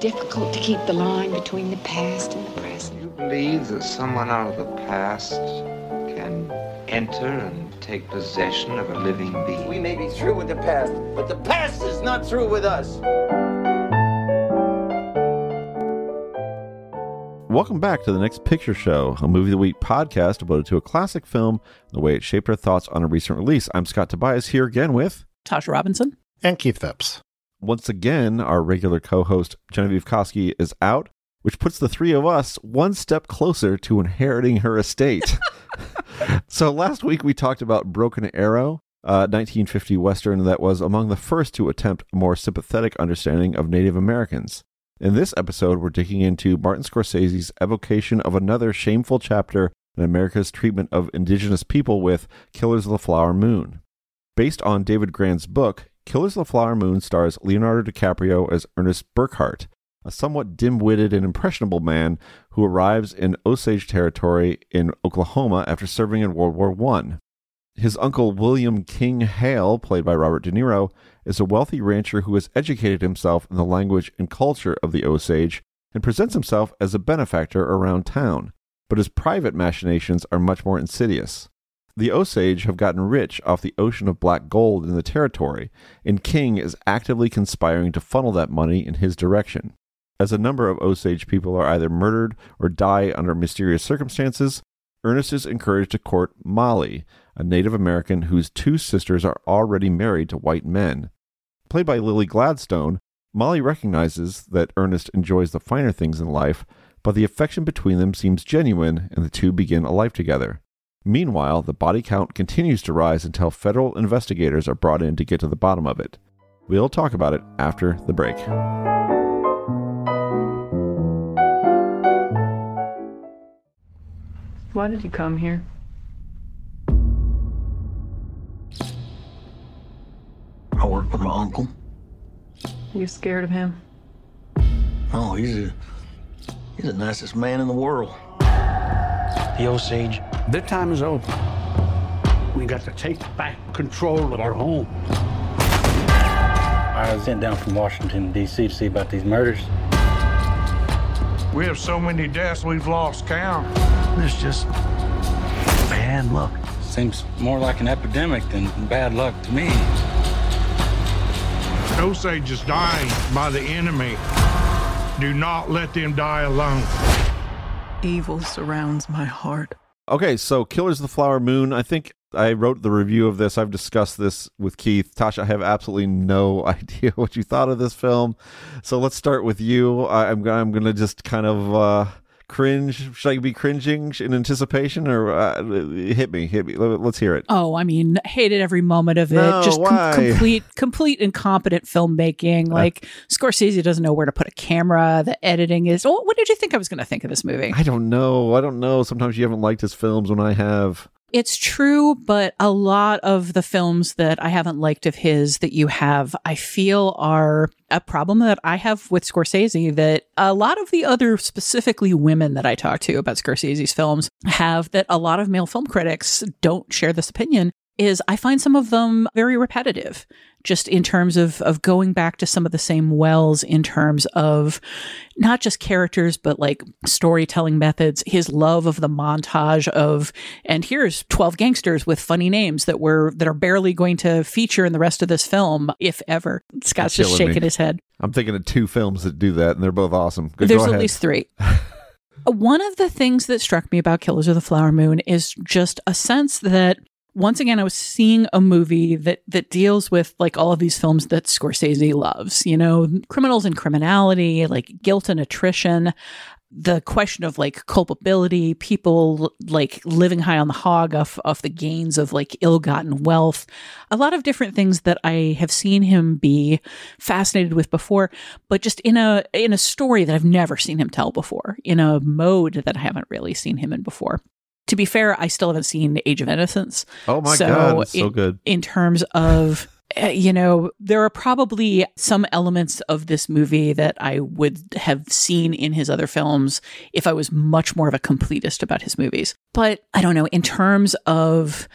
difficult to keep the line between the past and the present. You believe that someone out of the past can enter and take possession of a living being? We may be through with the past, but the past is not through with us. Welcome back to the Next Picture Show, a movie of the week podcast devoted to a classic film and the way it shaped our thoughts on a recent release. I'm Scott Tobias here again with Tasha Robinson and Keith Phipps. Once again, our regular co-host Genevieve Koski is out, which puts the three of us one step closer to inheriting her estate. so last week we talked about Broken Arrow, uh, a 1950 western that was among the first to attempt a more sympathetic understanding of Native Americans. In this episode, we're digging into Martin Scorsese's evocation of another shameful chapter in America's treatment of indigenous people with Killers of the Flower Moon. Based on David Grann's book, Killers of the Flower Moon stars Leonardo DiCaprio as Ernest Burkhart, a somewhat dim witted and impressionable man who arrives in Osage territory in Oklahoma after serving in World War I. His uncle William King Hale, played by Robert De Niro, is a wealthy rancher who has educated himself in the language and culture of the Osage and presents himself as a benefactor around town, but his private machinations are much more insidious. The Osage have gotten rich off the ocean of black gold in the territory, and King is actively conspiring to funnel that money in his direction. As a number of Osage people are either murdered or die under mysterious circumstances, Ernest is encouraged to court Molly, a Native American whose two sisters are already married to white men. Played by Lily Gladstone, Molly recognizes that Ernest enjoys the finer things in life, but the affection between them seems genuine and the two begin a life together. Meanwhile, the body count continues to rise until federal investigators are brought in to get to the bottom of it. We'll talk about it after the break. Why did you come here? I work with my uncle. You scared of him? Oh, he's a, he's the nicest man in the world. The Osage, their time is over. We got to take back control of our home. I was sent down from Washington, D.C. to see about these murders. We have so many deaths, we've lost count. There's just bad luck. Seems more like an epidemic than bad luck to me. Osage is dying by the enemy. Do not let them die alone. Evil surrounds my heart. Okay, so Killers of the Flower Moon. I think I wrote the review of this. I've discussed this with Keith. Tasha, I have absolutely no idea what you thought of this film. So let's start with you. I, am I'm going to just kind of uh, cringe? Should I be cringing in anticipation, or uh, hit me? Hit me. Let's hear it. Oh, I mean, hated every moment of it. No, Just why? com- complete, complete incompetent filmmaking. Like Scorsese doesn't know where to put a camera. The editing is. Oh, what did you think I was going to think of this movie? I don't know. I don't know. Sometimes you haven't liked his films when I have. It's true, but a lot of the films that I haven't liked of his that you have, I feel are a problem that I have with Scorsese that a lot of the other specifically women that I talk to about Scorsese's films have that a lot of male film critics don't share this opinion is I find some of them very repetitive, just in terms of of going back to some of the same wells in terms of not just characters, but like storytelling methods, his love of the montage of, and here's 12 gangsters with funny names that were, that are barely going to feature in the rest of this film, if ever. Scott's just killing me. shaking his head. I'm thinking of two films that do that, and they're both awesome. Good, There's go at least three. One of the things that struck me about Killers of the Flower Moon is just a sense that once again I was seeing a movie that that deals with like all of these films that Scorsese loves, you know, criminals and criminality, like guilt and attrition, the question of like culpability, people like living high on the hog off of the gains of like ill-gotten wealth, a lot of different things that I have seen him be fascinated with before, but just in a in a story that I've never seen him tell before, in a mode that I haven't really seen him in before. To be fair, I still haven't seen Age of Innocence. Oh my So god, it's so good. in terms of uh, you know there are probably some elements of this movie that i would have seen in his other films if i was much more of a completist about his movies but i don't know in terms of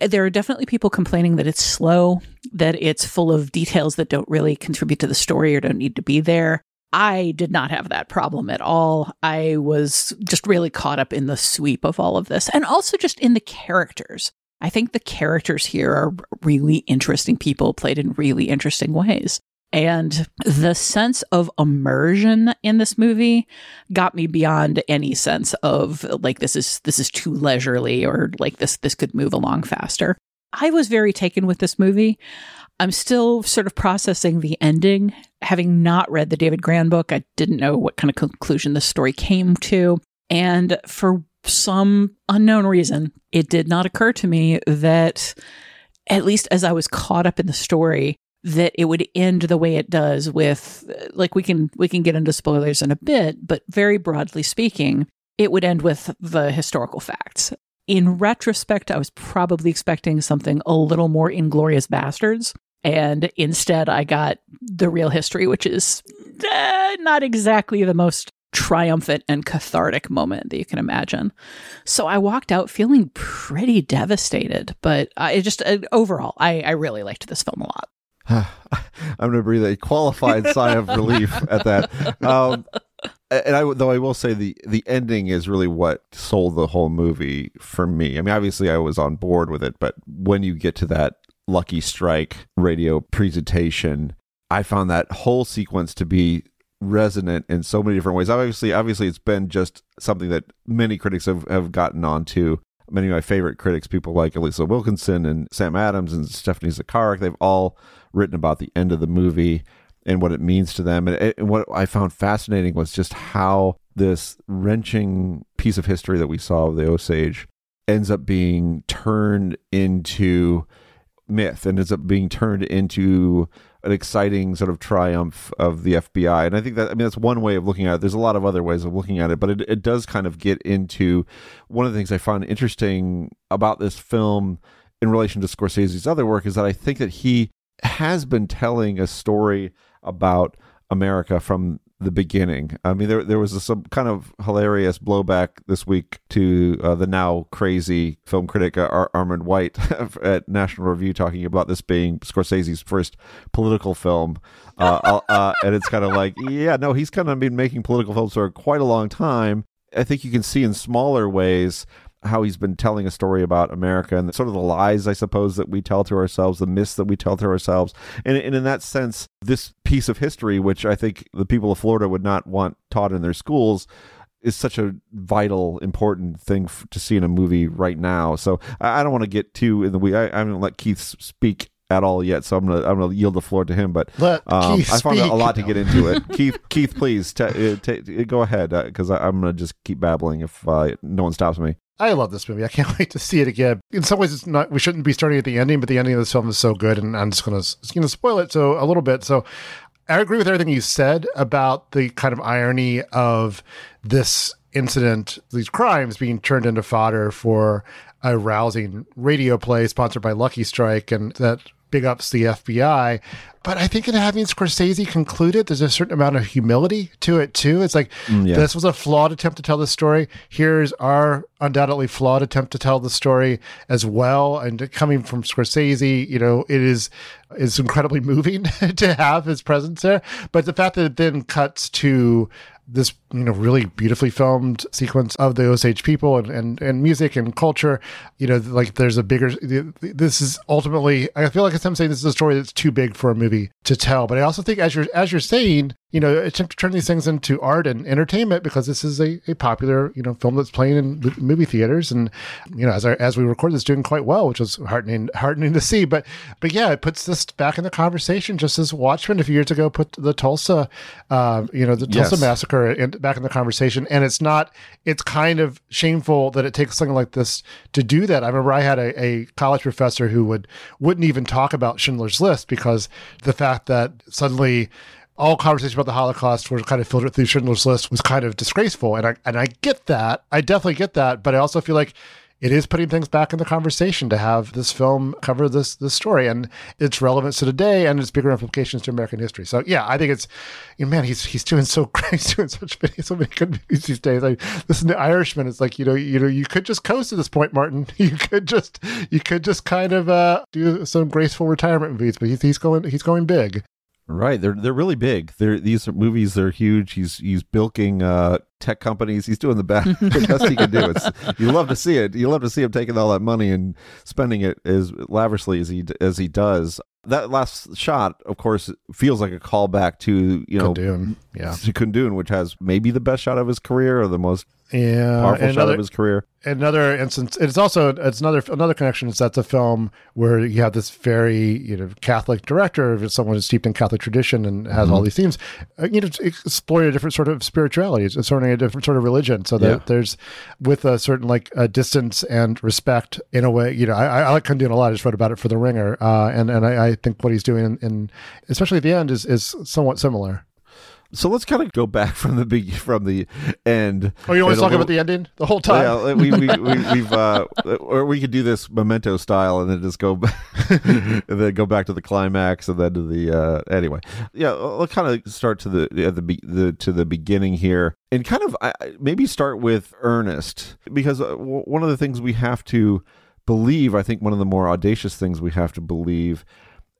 there are definitely people complaining that it's slow that it's full of details that don't really contribute to the story or don't need to be there I did not have that problem at all. I was just really caught up in the sweep of all of this and also just in the characters. I think the characters here are really interesting people played in really interesting ways. And the sense of immersion in this movie got me beyond any sense of like this is this is too leisurely or like this this could move along faster. I was very taken with this movie. I'm still sort of processing the ending. Having not read the David Grann book, I didn't know what kind of conclusion the story came to. And for some unknown reason, it did not occur to me that, at least as I was caught up in the story, that it would end the way it does with like we can we can get into spoilers in a bit but very broadly speaking it would end with the historical facts in retrospect i was probably expecting something a little more inglourious basterds and instead i got the real history which is uh, not exactly the most triumphant and cathartic moment that you can imagine so i walked out feeling pretty devastated but i just uh, overall I, I really liked this film a lot I'm going to breathe a qualified sigh of relief at that. Um, and I, though I will say the the ending is really what sold the whole movie for me. I mean, obviously I was on board with it, but when you get to that Lucky Strike radio presentation, I found that whole sequence to be resonant in so many different ways. Obviously, obviously it's been just something that many critics have, have gotten onto many of my favorite critics, people like Alissa Wilkinson and Sam Adams and Stephanie Zacharek, they've all written about the end of the movie and what it means to them. And, and what I found fascinating was just how this wrenching piece of history that we saw of the Osage ends up being turned into myth and ends up being turned into an exciting sort of triumph of the FBI. And I think that, I mean, that's one way of looking at it. There's a lot of other ways of looking at it, but it, it does kind of get into one of the things I found interesting about this film in relation to Scorsese's other work is that I think that he has been telling a story about America from the beginning. I mean, there there was some kind of hilarious blowback this week to uh, the now crazy film critic uh, Ar- Armond White at National Review talking about this being Scorsese's first political film, uh, uh and it's kind of like, yeah, no, he's kind of been making political films for quite a long time. I think you can see in smaller ways how he's been telling a story about America and sort of the lies, I suppose, that we tell to ourselves, the myths that we tell to ourselves. And, and in that sense, this piece of history, which I think the people of Florida would not want taught in their schools, is such a vital, important thing f- to see in a movie right now. So I, I don't want to get too in the weeds. I, I'm going to let Keith speak at all yet, so I'm gonna I'm gonna yield the floor to him. But um, I found a lot to get into it. Keith, Keith, please ta uh, ta- go ahead because I I'm gonna just keep babbling if uh, no one stops me. I love this movie. I can't wait to see it again. In some ways, it's not. We shouldn't be starting at the ending, but the ending of this film is so good, and I'm just gonna just gonna spoil it so a little bit. So, I agree with everything you said about the kind of irony of this incident, these crimes being turned into fodder for a rousing radio play sponsored by Lucky Strike, and that big ups to the FBI. But I think in having Scorsese conclude it, there's a certain amount of humility to it too. It's like Mm, yeah. this was a flawed attempt to tell the story. Here's our undoubtedly flawed attempt to tell the story as well. And coming from Scorsese, you know, it is is incredibly moving to have his presence there. But the fact that it then cuts to this you know really beautifully filmed sequence of the Osage people and, and and music and culture. You know like there's a bigger this is ultimately I feel like as I'm saying this is a story that's too big for a movie to tell. But I also think as you're as you're saying you know attempt to turn these things into art and entertainment because this is a, a popular you know film that's playing in movie theaters. And you know as our, as we record this doing quite well which was heartening heartening to see. But but yeah it puts this back in the conversation just as Watchmen a few years ago put the Tulsa uh, you know the Tulsa Yes. massacre in, back in the conversation. And it's not it's kind of shameful that it takes something like this to do that. I remember i had a, a college professor who would wouldn't even talk about schindler's list because the fact that suddenly all conversation about the Holocaust were kind of filtered through Schindler's List was kind of disgraceful, and I and I get that. I definitely get that, but I also feel like it is putting things back in the conversation to have this film cover this this story and its relevance to today and its bigger implications to American history. So yeah, I think it's you know, man, he's he's doing so great, he's doing such many so many good movies these days. I listen to Irishman, it's like you know you know you could just coast to this point, Martin. You could just you could just kind of uh, do some graceful retirement movies, but he's he's going he's going big. Right, they're they're really big. They're these are movies. They're huge. He's he's bilking uh, tech companies. He's doing the best the best he can do. It's you love to see it. You love to see him taking all that money and spending it as lavishly as he as he does. That last shot, of course, feels like a callback to you know Kundun, yeah. to Kundun, which has maybe the best shot of his career or the most Yeah, powerful and shot another- of his career. another instance it's also it's another another connection is that's a film where you have this very you know catholic director someone who's steeped in catholic tradition and has all Mhm. these themes uh, you know explore a different sort of spirituality certainly a different sort of religion so that Yeah. there's with a certain like a distance and respect in a way you know i, I like Kundun a lot i just wrote about it for the ringer uh, and and I, I think what he's doing in, in especially at the end is is somewhat similar So let's kind of go back from the big from the end. oh you to talk about the ending the whole time Yeah, we, we, we, we've, uh, or we could do this memento style and then just go back, and then go back to the climax and then to the, uh, anyway. Yeah, let's kind of start to the, at the, the, to the beginning here and kind of maybe start with Ernest because uh, w- one of the things we have to believe, I think one of the more audacious things we have to believe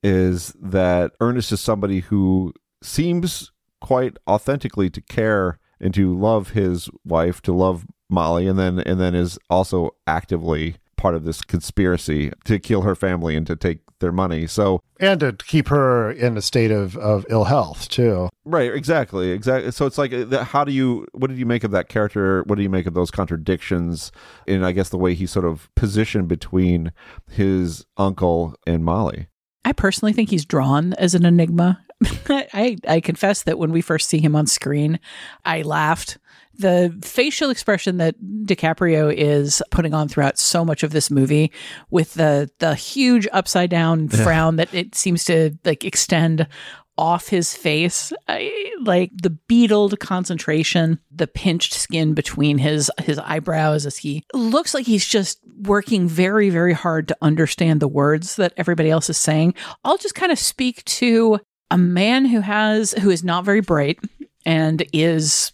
is that Ernest is somebody who seems quite authentically to care and to love his wife, to love Molly, and then and then is also actively part of this conspiracy to kill her family and to take their money. So and to keep her in a state of, of ill health too Right, exactly, exactly. So it's like, uh, how do you, what did you make of that character? What do you make of those contradictions? And I guess the way he's sort of positioned between his uncle and Molly. I personally think he's drawn as an enigma. I, I confess that when we first see him on screen, I laughed. The facial expression that DiCaprio is putting on throughout so much of this movie, with the the huge upside down frown that it seems to like extend off his face, I, like the beetled concentration, the pinched skin between his his eyebrows as he looks like he's just working very very hard to understand the words that everybody else is saying. I'll just kind of speak to a man who has who is not very bright and is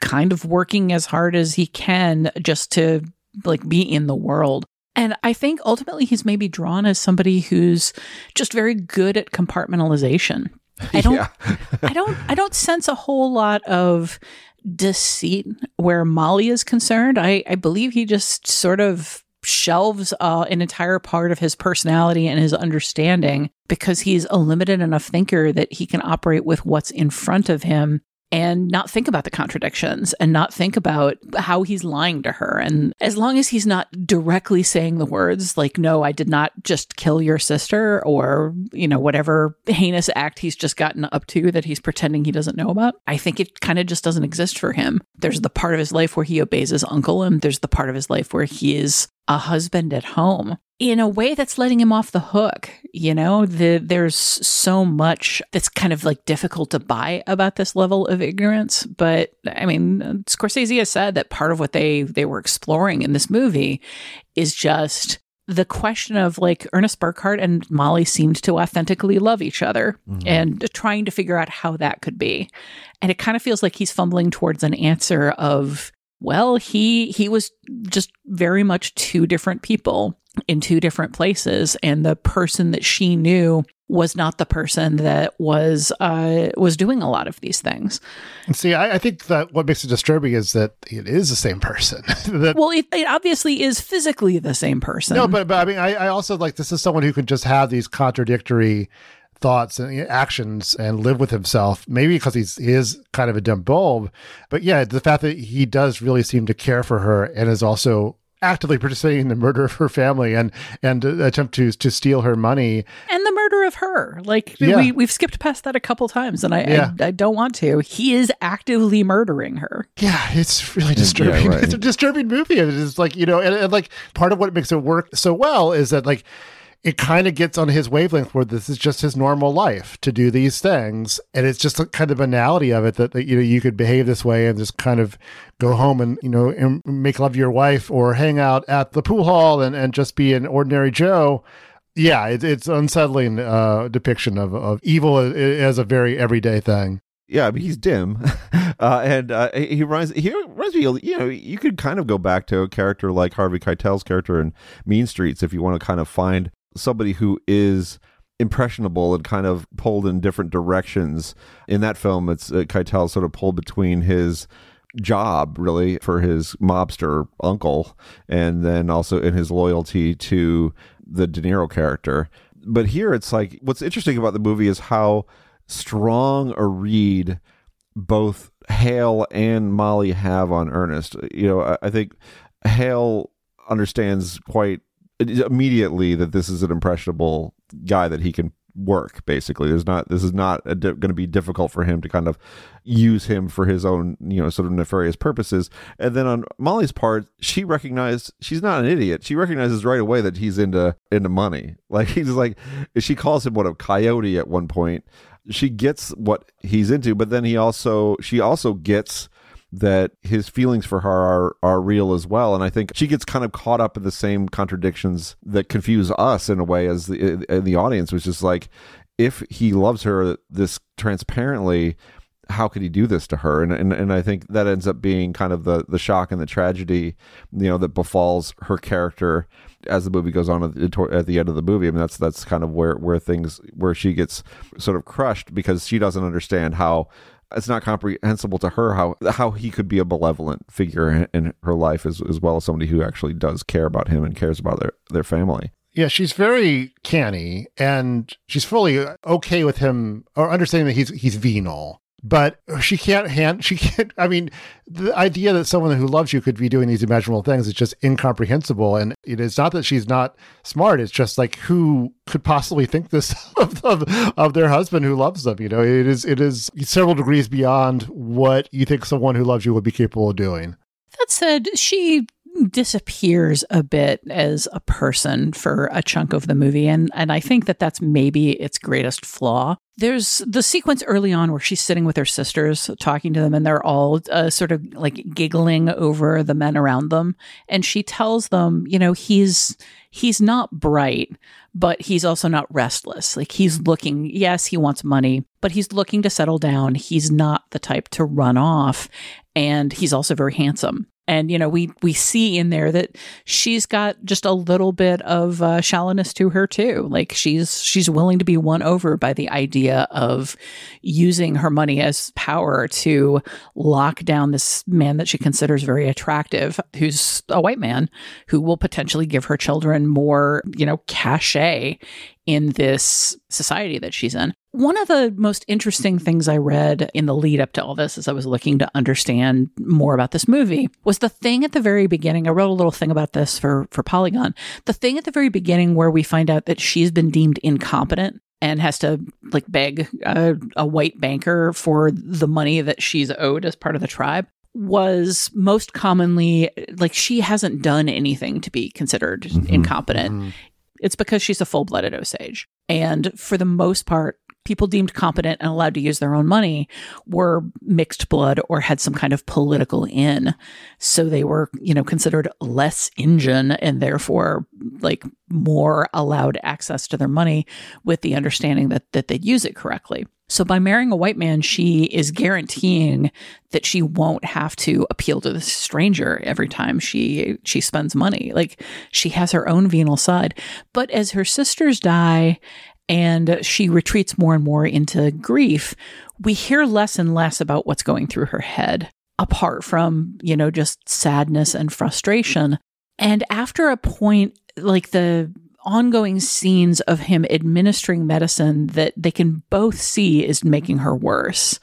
kind of working as hard as he can just to like be in the world. And I think ultimately he's maybe drawn as somebody who's just very good at compartmentalization. I don't I don't I don't sense a whole lot of deceit where Molly is concerned. I, I believe he just sort of shelves uh, an entire part of his personality and his understanding because he's a limited enough thinker that he can operate with what's in front of him and not think about the contradictions and not think about how he's lying to her. And as long as he's not directly saying the words like, no, I did not just kill your sister or, you know, whatever heinous act he's just gotten up to that he's pretending he doesn't know about, I think it kind of just doesn't exist for him. There's the part of his life where he obeys his uncle, and there's the part of his life where he is a husband at home in a way that's letting him off the hook. You know, the, there's so much that's kind of like difficult to buy about this level of ignorance. But I mean, Scorsese has said that part of what they they were exploring in this movie is just the question of like Ernest Burkhart and Molly seemed to authentically love each other mm-hmm. and trying to figure out how that could be. And it kind of feels like he's fumbling towards an answer of well, he he was just very much two different people in two different places and the person that she knew was not the person that was uh was doing a lot of these things. And see, I, I think that what makes it disturbing is that it is the same person. that, Well, it, it obviously is physically the same person. no, but, but I mean, I, I also like this is someone who can just have these contradictory thoughts and actions and live with himself. Maybe because he's he is kind of a dumb bulb, but yeah, the fact that he does really seem to care for her and is also actively participating in the murder of her family and and uh, attempt to to steal her money. and the murder of her. Like Yeah. we we've skipped past that a couple times, and I, Yeah. I I don't want to. He is actively murdering her. Yeah, it's really disturbing. right. It's a disturbing movie. It is like, you know, and, and like part of what makes it work so well is that like it kind of gets on his wavelength where this is just his normal life to do these things. And it's just kind of banality of it that, that, you know, you could behave this way and just kind of go home and, you know, and make love to your wife or hang out at the pool hall and, and just be an ordinary Joe. Yeah, it, it's unsettling uh, depiction of, of evil as a very everyday thing. Yeah, I mean, he's dim, uh, and uh, he reminds he reminds me. You know, you could kind of go back to a character like Harvey Keitel's character in Mean Streets if you want to kind of find somebody who is impressionable and kind of pulled in different directions. In that film, it's uh, Keitel sort of pulled between his job really for his mobster uncle and then also in his loyalty to the De Niro character. But here it's like what's interesting about the movie is how strong a read both Hale and Molly have on Ernest. You know, I, I think Hale understands quite immediately that this is an impressionable guy that he can work basically. There's not this is not di- going to be difficult for him to kind of use him for his own you know sort of nefarious purposes. And then on molly's part she recognized she's not an idiot. She recognizes right away that he's into into money. Like he's like she calls him what a coyote at one point. She gets what he's into but then he also she also gets that his feelings for her are are real as well. And i think she gets kind of caught up in the same contradictions that confuse us in a way as the in the audience which is like if he loves her this transparently how could he do this to her? And, and and I think that ends up being kind of the the shock and the tragedy you know that befalls her character as the movie goes on at the, at the end of the movie. I mean that's that's kind of where where things where she gets sort of crushed because she doesn't understand how it's not comprehensible to her how how he could be a malevolent figure in, in her life as as well as somebody who actually does care about him and cares about their their family. Yeah, she's very canny and she's fully okay with him or understanding that he's he's venal. But she can't hand she can't I mean the idea that someone who loves you could be doing these imaginable things is just incomprehensible. And it is not that she's not smart. It's just like who could possibly think this of, of, of their husband who loves them? You know it is it is several degrees beyond what you think someone who loves you would be capable of doing. That said she disappears a bit as a person for a chunk of the movie and and I think that that's maybe its greatest flaw. There's the sequence early on where she's sitting with her sisters talking to them and they're all uh, sort of like giggling over the men around them and she tells them, you know, he's he's not bright, but he's also not restless. Like he's looking, yes, he wants money, but he's looking to settle down. He's not the type to run off and he's also very handsome and you know we we see in there that she's got just a little bit of uh, shallowness to her too. Like she's she's willing to be won over by the idea of using her money as power to lock down this man that she considers very attractive who's a white man who will potentially give her children more you know cachet in this society that she's in. One of the most interesting things I read in the lead up to all this as I was looking to understand more about this movie was the thing at the very beginning. I wrote a little thing about this for, for Polygon. The thing at the very beginning where we find out that she's been deemed incompetent and has to like beg a, a white banker for the money that she's owed as part of the tribe was most commonly like she hasn't done anything to be considered mm-hmm. incompetent. Mm-hmm. It's because she's a full blooded Osage. And for the most part, people deemed competent and allowed to use their own money were mixed blood or had some kind of political in. So they were, you know, considered less Injun and therefore like more allowed access to their money with the understanding that that they'd use it correctly. So by marrying a white man, she is guaranteeing that she won't have to appeal to the stranger every time she she spends money. Like she has her own venal side. But as her sisters die and she retreats more and more into grief, we hear less and less about what's going through her head apart from, you know, just sadness and frustration. And after a point like the ongoing scenes of him administering medicine that they can both see is making her worse.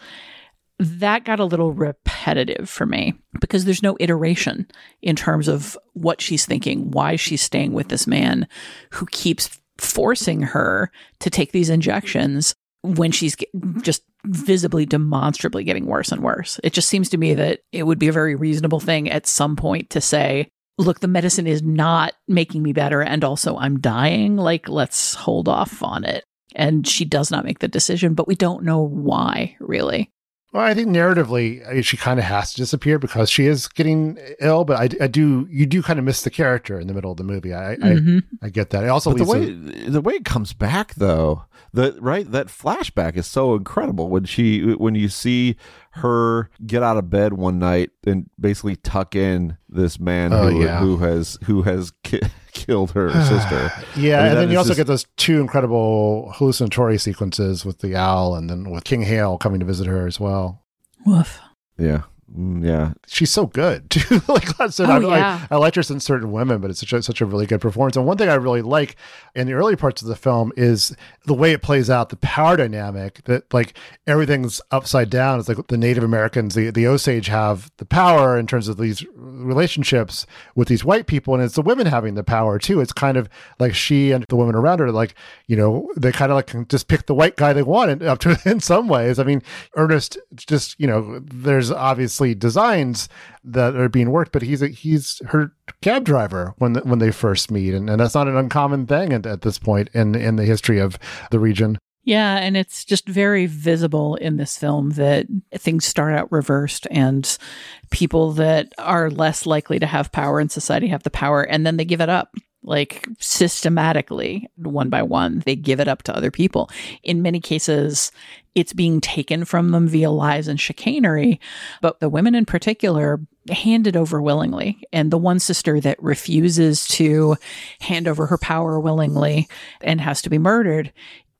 That got a little repetitive for me because there's no iteration in terms of what she's thinking, why she's staying with this man who keeps forcing her to take these injections when she's mm-hmm. just visibly, demonstrably getting worse and worse. It just seems to me that it would be a very reasonable thing at some point to say, look, the medicine is not making me better. And also, I'm dying. Like, let's hold off on it. And she does not make the decision, but we don't know why, really. Well, I think narratively, she kind of has to disappear because she is getting ill. But I, I do, you do kind of miss the character in the middle of the movie. I, mm-hmm. I, I, get that. I also but the way a, the way it comes back, though, the right that flashback is so incredible when she when you see her get out of bed one night and basically tuck in this man Oh, who, yeah. who has who has ki- killed her sister. Yeah, I mean, and then you also just- get those two incredible hallucinatory sequences with the owl and then with King Hale coming to visit her as well. Woof. yeah. Mm, yeah, She's so good too. like I said, Oh, I, yeah. I, I liked her since certain women, but it's such a, such a really good performance. And one thing I really like in the early parts of the film is the way it plays out, the power dynamic that like everything's upside down. It's like the Native Americans, the, the Osage have the power in terms of these relationships with these white people. And it's the women having the power too. It's kind of like she and the women around her, like, you know, they kind of like can just pick the white guy they want and up to in some ways. I mean, Ernest just, you know, there's obviously designs that are being worked, but he's a, he's her cab driver when when they first meet, and, and that's not an uncommon thing at, at this point in in the history of the region. Yeah, and it's just very visible in this film that things start out reversed and people that are less likely to have power in society have the power and then they give it up. Like systematically, one by one, they give it up to other people. In many cases, it's being taken from them via lies and chicanery, but the women in particular hand it over willingly. And the one sister that refuses to hand over her power willingly and has to be murdered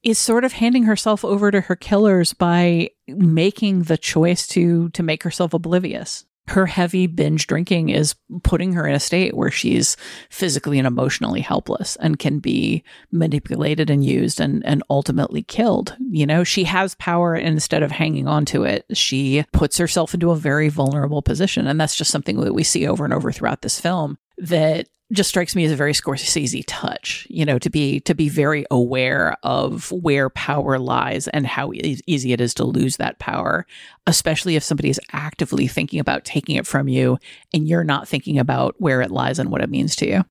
is sort of handing herself over to her killers by making the choice to to make herself oblivious. Her heavy binge drinking is putting her in a state where she's physically and emotionally helpless and can be manipulated and used and, and ultimately killed. You know, she has power and instead of hanging on to it, she puts herself into a very vulnerable position. And that's just something that we see over and over throughout this film that just strikes me as a very Scorsese touch, you know, to be to be very aware of where power lies and how e- easy it is to lose that power, especially if somebody is actively thinking about taking it from you and you're not thinking about where it lies and what it means to you.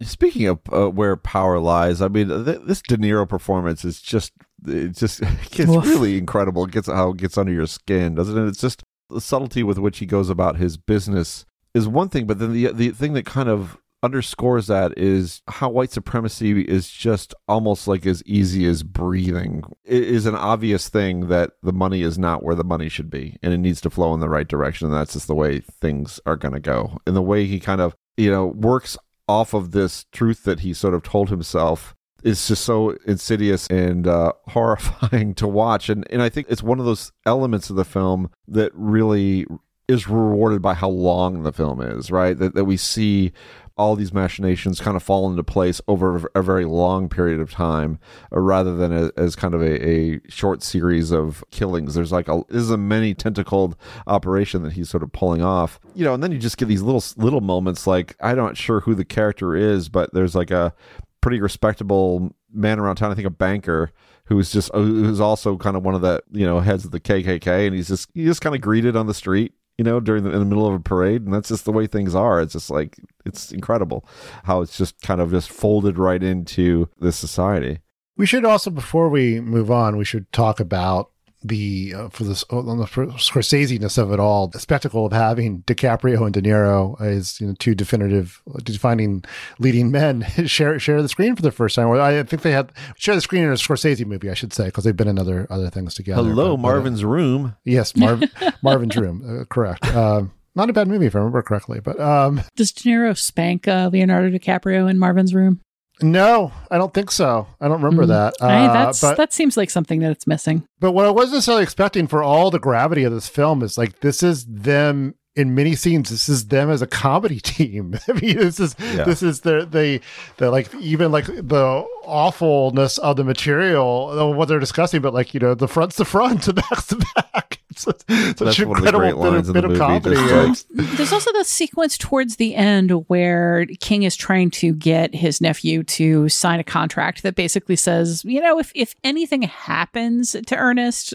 Speaking of uh, where power lies, I mean, th- this De Niro performance is just, just it's Oof. really incredible. It gets how it gets under your skin, doesn't it? It's just the subtlety with which he goes about his business is one thing, but then the the thing that kind of underscores that is how white supremacy is just almost like as easy as breathing. It is an obvious thing that the money is not where the money should be and it needs to flow in the right direction. And that's just the way things are going to go. And the way he kind of, you know, works off of this truth that he sort of told himself is just so insidious and uh, horrifying to watch. And, and I think it's one of those elements of the film that really is rewarded by how long the film is, right? That, that we see all these machinations kind of fall into place over a very long period of time uh, rather than a, as kind of a, a short series of killings. There's like a, this is a many tentacled operation that he's sort of pulling off, you know, and then you just get these little, little moments like, I'm not sure who the character is, but there's like a pretty respectable man around town. I think a banker who's just, who's also kind of one of the, you know, heads of the KKK. And he's just, he's just kind of greeted on the street you know, during the in the middle of a parade, and that's just the way things are. It's just like it's incredible how it's just kind of just folded right into this society. We should also, before we move on, we should talk about the uh, for this on the Scorsese-ness of it all, the spectacle of having DiCaprio and De Niro as you know two definitive, defining leading men share share the screen for the first time. I think they had share the screen in a Scorsese movie, I should say, because they've been in other other things together. Hello, But- but, uh, Marvin's Room. yes, Marv, Marvin's Room, uh, correct. Um, not a bad movie if I remember correctly, but um, Does De Niro spank uh, Leonardo DiCaprio in Marvin's room? No, I don't think so. I don't remember Mm. that. Uh, that's but that seems like something that it's missing. But what I wasn't necessarily expecting for all the gravity of this film is like this is them in many scenes. This is them as a comedy team. I mean, this is Yeah. this is the they the like even like the awfulness of the material of what they're discussing, but like you know the front's the front, the back's the back. It's such That's an one of the great incredible bit lines of, bit of movie, comedy. like- There's also the sequence towards the end where King is trying to get his nephew to sign a contract that basically says, you know, if if anything happens to Ernest,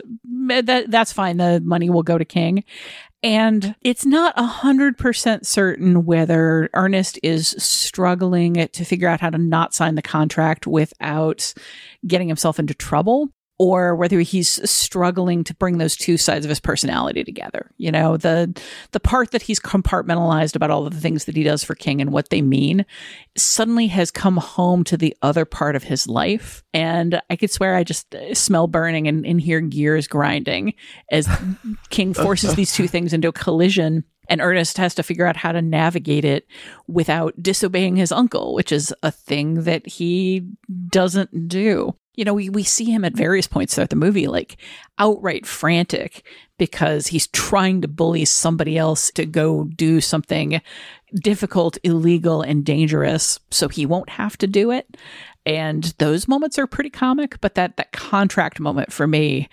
eh, that that's fine. The money will go to King. And it's not a hundred percent certain whether Ernest is struggling to figure out how to not sign the contract without getting himself into trouble or whether he's struggling to bring those two sides of his personality together. You know, the the part that he's compartmentalized about all of the things that he does for King and what they mean suddenly has come home to the other part of his life. And I could swear I just uh, smell burning and, and hear gears grinding as King forces these two things into a collision and Ernest has to figure out how to navigate it without disobeying his uncle, which is a thing that he doesn't do. You know, we, we see him at various points throughout the movie, like outright frantic because he's trying to bully somebody else to go do something difficult, illegal, and dangerous so he won't have to do it. And those moments are pretty comic, but that, that contract moment for me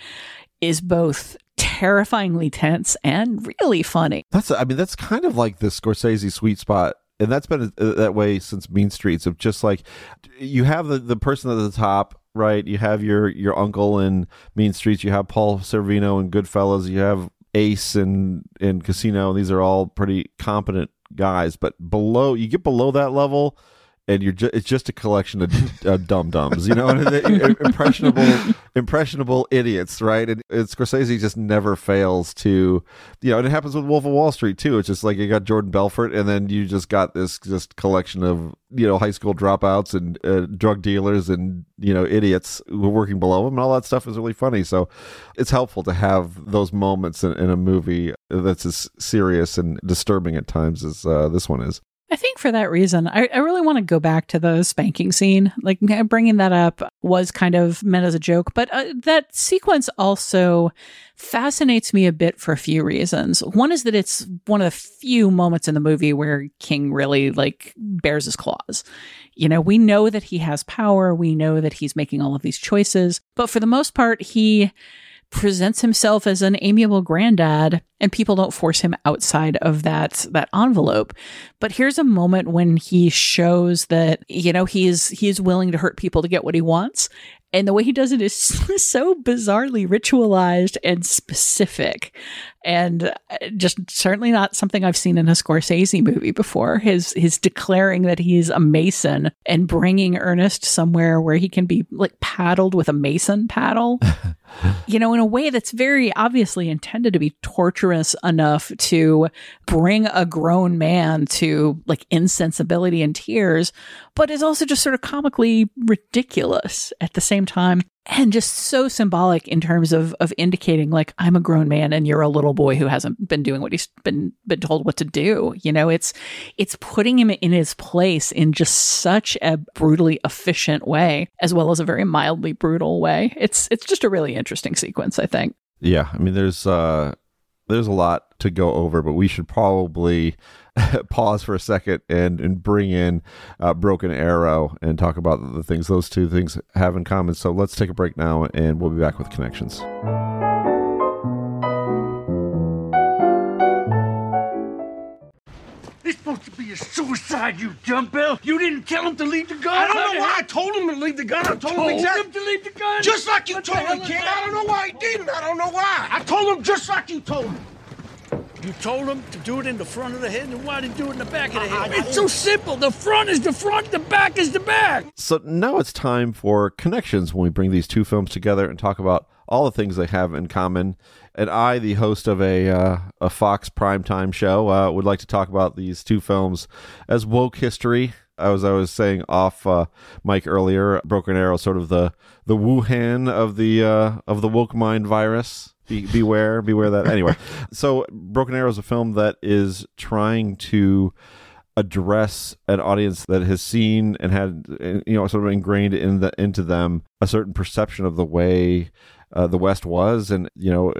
is both terrifyingly tense and really funny. That's I mean that's kind of like the Scorsese sweet spot and that's been uh, that way since Mean Streets of just like you have the the person at the top right? You have your your uncle in Mean Streets. You have Paul Sorvino and Goodfellas. You have Ace and in Casino. These are all pretty competent guys. But below you get below that level and you're just it's just a collection of uh, dum dums, you know, impressionable impressionable idiots, right? And, and, Scorsese just never fails to, you know, and it happens with Wolf of Wall Street too. It's just like you got Jordan Belfort, and then you just got this just collection of you know high school dropouts and uh, drug dealers and you know idiots working below him, and all that stuff is really funny. So it's helpful to have those moments in, in a movie that's as serious and disturbing at times as uh, this one is. I think for that reason, I, I really want to go back to the spanking scene. Like bringing that up was kind of meant as a joke, but uh, that sequence also fascinates me a bit for a few reasons. One is that it's one of the few moments in the movie where King really like bears his claws. You know, we know that he has power, we know that he's making all of these choices, but for the most part, he presents himself as an amiable granddad and people don't force him outside of that that envelope. But here's a moment when he shows that you know he's he's willing to hurt people to get what he wants. And the way he does it is so bizarrely ritualized and specific and uh, just certainly not something I've seen in a Scorsese movie before. His his declaring that he's a mason and bringing Ernest somewhere where he can be like paddled with a mason paddle. you know, in a way that's very obviously intended to be torturous enough to bring a grown man to like insensibility and tears, but is also just sort of comically ridiculous at the same time and just so symbolic in terms of of indicating like I'm a grown man and you're a little boy who hasn't been doing what he's been been told what to do. You know, it's it's putting him in his place in just such a brutally efficient way as well as a very mildly brutal way. It's it's just a really interesting sequence, I think. Yeah, I mean there's uh there's a lot to go over, but we should probably pause for a second and, and bring in uh, Broken Arrow and talk about the things those two things have in common. So let's take a break now and we'll be back with connections. It's supposed to be a suicide, you dumbbell. You didn't tell him to leave the gun. I don't know why I told him to leave the gun. I told, told him exactly. him to leave the gun. Just like you what told me, kid. I don't know why he didn't. I don't know why. I told him just like you told him. You told him to do it in the front of the head, and why did you do it in the back of the head? It's so simple. The front is the front, the back is the back. So now it's time for connections when we bring these two films together and talk about all the things they have in common. And I, the host of a uh, a Fox primetime show, uh, would like to talk about these two films as woke history. As I was saying off uh, mic earlier, Broken Arrow, sort of the the Wuhan of the uh, of the woke mind virus. Be, beware, beware that. Anyway, so Broken Arrow is a film that is trying to address an audience that has seen and had you know sort of ingrained in the into them a certain perception of the way uh, the West was, and you know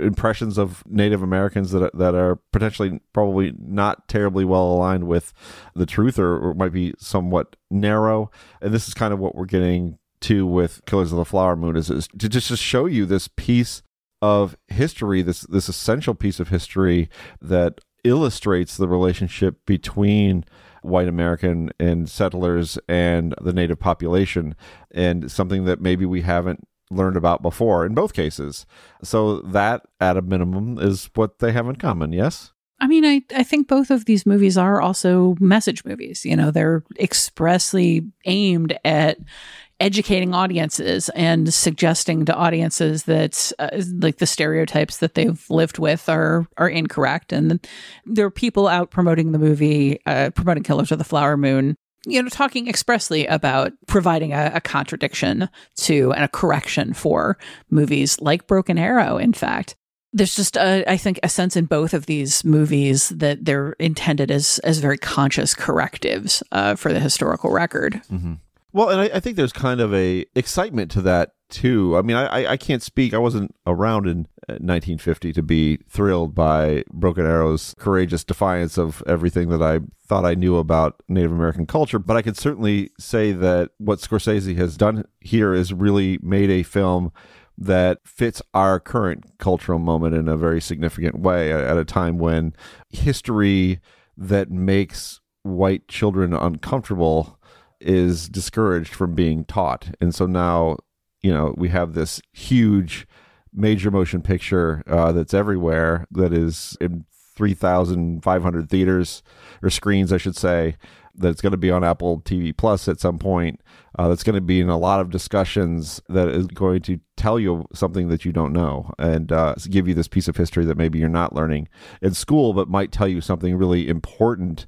impressions of Native Americans that that are potentially probably not terribly well aligned with the truth, or, or might be somewhat narrow. And this is kind of what we're getting to with Killers of the Flower Moon is, is to just to show you this piece of history, this this essential piece of history that illustrates the relationship between white American and settlers and the native population, and something that maybe we haven't learned about before in both cases. So that, at a minimum, is what they have in common. Yes. I mean, I, I think both of these movies are also message movies. You know, they're expressly aimed at educating audiences and suggesting to audiences that uh, like the stereotypes that they've lived with are are incorrect and there are people out promoting the movie uh, promoting killers of the flower moon you know talking expressly about providing a, a contradiction to and a correction for movies like broken arrow in fact there's just a, I think a sense in both of these movies that they're intended as as very conscious correctives uh, for the historical record. Mm-hmm. Well, and I, I, think there's kind of a excitement to that too. I mean, I, I can't speak. I wasn't around in 1950 uh, to be thrilled by Broken Arrow's courageous defiance of everything that I thought I knew about Native American culture. But I can certainly say that what Scorsese has done here is really made a film that fits our current cultural moment in a very significant way at a time when history that makes white children uncomfortable is discouraged from being taught. And so now, you know, we have this huge major motion picture uh, that's everywhere that is in 3,500 theaters or screens, I should say, that's going to be on Apple TV Plus at some point. Uh, that's going to be in a lot of discussions that is going to tell you something that you don't know and uh, give you this piece of history that maybe you're not learning in school, but might tell you something really important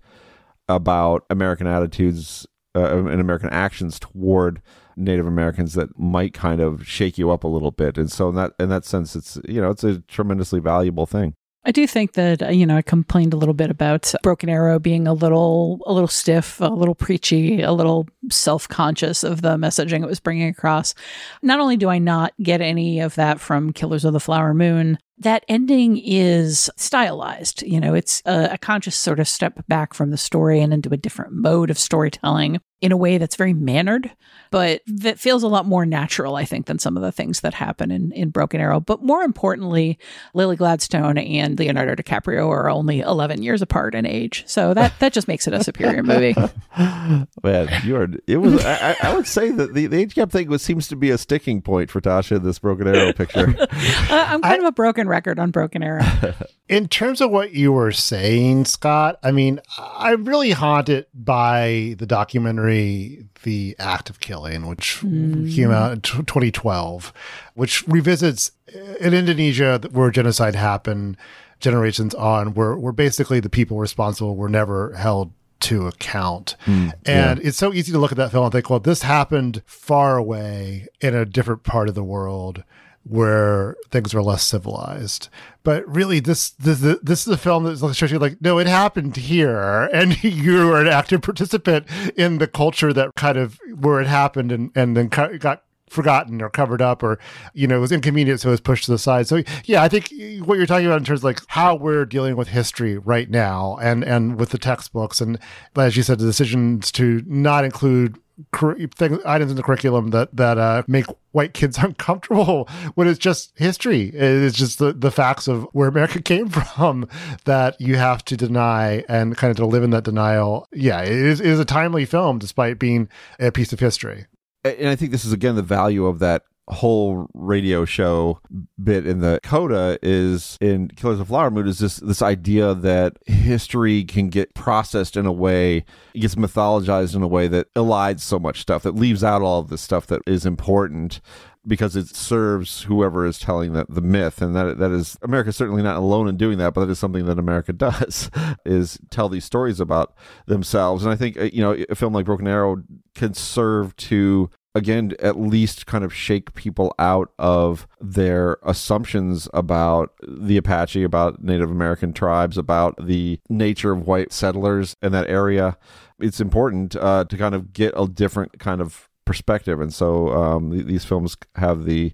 about American attitudes uh, and American actions toward Native Americans that might kind of shake you up a little bit. And so in that in that sense, it's you know it's a tremendously valuable thing. I do think that uh, you know I complained a little bit about Broken Arrow being a little a little stiff, a little preachy, a little self-conscious of the messaging it was bringing across. Not only do I not get any of that from Killers of the Flower Moon, that ending is stylized. You know, it's a, a, conscious sort of step back from the story and into a different mode of storytelling in a way that's very mannered, but that feels a lot more natural, I think, than some of the things that happen in, in Broken Arrow. But more importantly, Lily Gladstone and Leonardo DiCaprio are only 11 years apart in age. So that, that just makes it a superior movie. Man, you are, it was, I, I, would say that the, the age gap thing was, seems to be a sticking point for Tasha in this Broken Arrow picture. uh, I'm kind I, of a broken record on Broken Arrow. In terms of what you were saying, Scott, I mean, I'm really haunted by the documentary The Act of Killing, which mm. came out in t- 2012, which revisits in Indonesia where genocide happened generations on, where, where basically the people responsible were never held to account. Mm, and yeah. it's so easy to look at that film and think, well, this happened far away in a different part of the world where things are less civilized. But really, this this this is a film that shows you like, no, it happened here, and you are an active participant in the culture that kind of where it happened, and and then got forgotten or covered up or you know it was inconvenient so it was pushed to the side so yeah i think what you're talking about in terms of like how we're dealing with history right now and and with the textbooks and as you said the decisions to not include things, items in the curriculum that that uh, make white kids uncomfortable when it's just history. It's just the, the facts of where America came from that you have to deny and kind of to live in that denial. Yeah, it is, it is a timely film despite being a piece of history. And I think this is again the value of that whole radio show bit in the coda is in Killers of Flower Moon is this this idea that history can get processed in a way, it gets mythologized in a way that elides so much stuff, that leaves out all of the stuff that is important because it serves whoever is telling the, the myth. And that that is America's certainly not alone in doing that but that is something that America does is tell these stories about themselves. And I think uh, you know a film like Broken Arrow can serve to again at least kind of shake people out of their assumptions about the apache about native american tribes about the nature of white settlers in that area. It's important uh, to kind of get a different kind of perspective. And so um, th- these films have the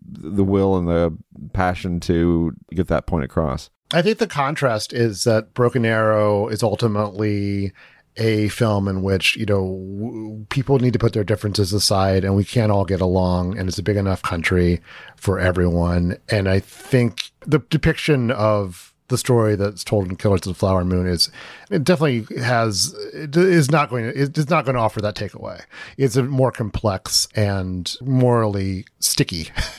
the will and the passion to get that point across. I think the contrast is that Broken Arrow is ultimately a film in which you know w- people need to put their differences aside and we can't all get along and it's a big enough country for everyone and i think the depiction of the story that's told in Killers of the Flower Moon is it definitely has it is not going to it's not going to offer that takeaway. It's a more complex and morally sticky,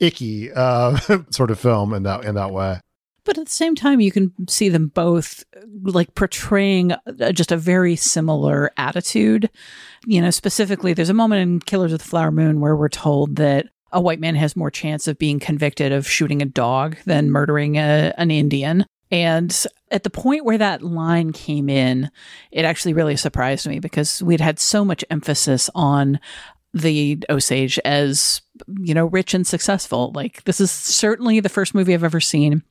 icky uh, sort of film in that in that way. But at the same time, you can see them both like portraying uh, just a very similar attitude. You know, specifically, there's a moment in Killers of the Flower Moon where we're told that a white man has more chance of being convicted of shooting a dog than murdering a, an Indian. And at the point where that line came in, it actually really surprised me because we'd had so much emphasis on the Osage as, you know, rich and successful. Like, this is certainly the first movie I've ever seen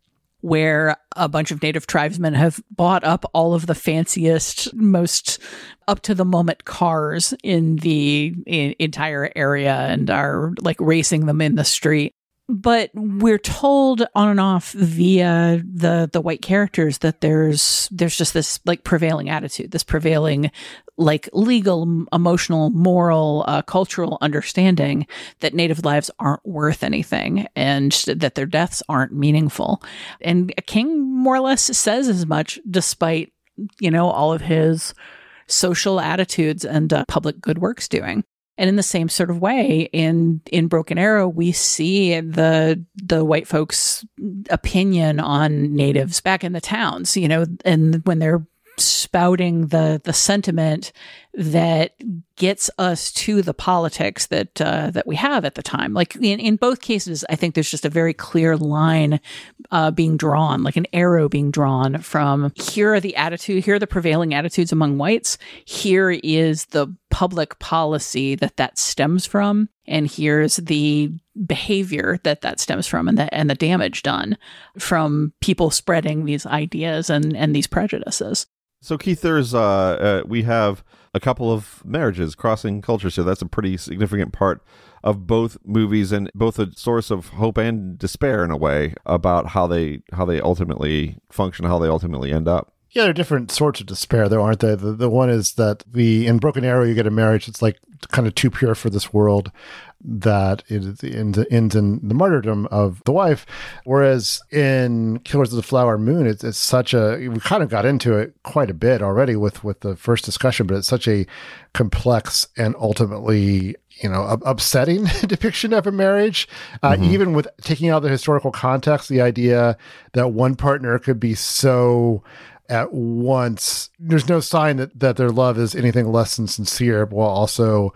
where a bunch of native tribesmen have bought up all of the fanciest, most up to the moment cars in the in, entire area and are like racing them in the street but we're told on and off via the the white characters that there's there's just this like prevailing attitude this prevailing like legal emotional moral uh, cultural understanding that native lives aren't worth anything and that their deaths aren't meaningful. And king more or less says as much despite you know all of his social attitudes and uh, public good works doing and in the same sort of way, in in Broken Arrow, we see the the white folks' opinion on natives back in the towns. You know, and when they're spouting the the sentiment that gets us to the politics that uh, that we have at the time. Like in, in both cases, I think there's just a very clear line uh, being drawn, like an arrow being drawn from here are the attitude, here are the prevailing attitudes among whites. Here is the public policy that that stems from, and here's the behavior that that stems from, and the and the damage done from people spreading these ideas and and these prejudices. So Keith, there's uh, uh, we have a couple of marriages crossing cultures, so that's a pretty significant part of both movies and both a source of hope and despair in a way about how they how they ultimately function, how they ultimately end up. Yeah, there are different sorts of despair, though, aren't there? The, the one is that the in Broken Arrow, you get a marriage that's like kind of too pure for this world that it ends, ends in the martyrdom of the wife. Whereas in Killers of the Flower Moon, it's, it's such a we kind of got into it quite a bit already with with the first discussion, but it's such a complex and ultimately you know upsetting depiction of a marriage uh, mm-hmm. even with taking out the historical context the idea that one partner could be so at once there's no sign that that their love is anything less than sincere while also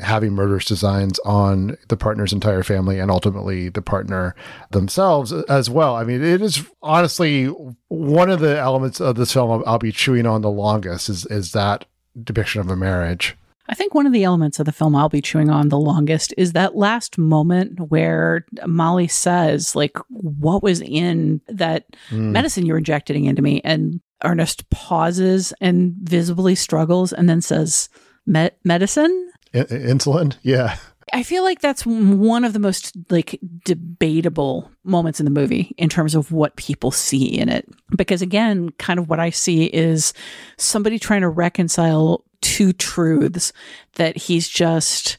having murderous designs on the partner's entire family and ultimately the partner themselves as well. I mean, it is honestly one of the elements of this film I'll be chewing on the longest is is that depiction of a marriage. I think one of the elements of the film I'll be chewing on the longest is that last moment where Molly says, like, what was in that mm. medicine you're injecting into me? And Ernest pauses and visibly struggles and then says, medicine? I- insulin yeah I feel like that's one of the most like debatable moments in the movie in terms of what people see in it. Because again, kind of what I see is somebody trying to reconcile two truths that he's just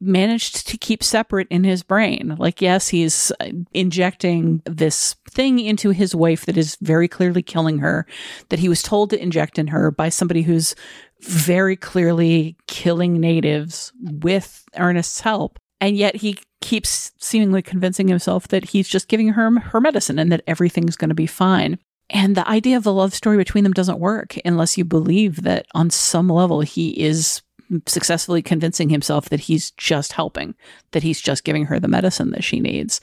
managed to keep separate in his brain. Like, yes, he's uh, injecting this thing into his wife that is very clearly killing her, that he was told to inject in her by somebody who's very clearly killing natives with Ernest's help. And yet he keeps seemingly convincing himself that he's just giving her her medicine and that everything's going to be fine. And the idea of the love story between them doesn't work unless you believe that on some level he is successfully convincing himself that he's just helping, that he's just giving her the medicine that she needs.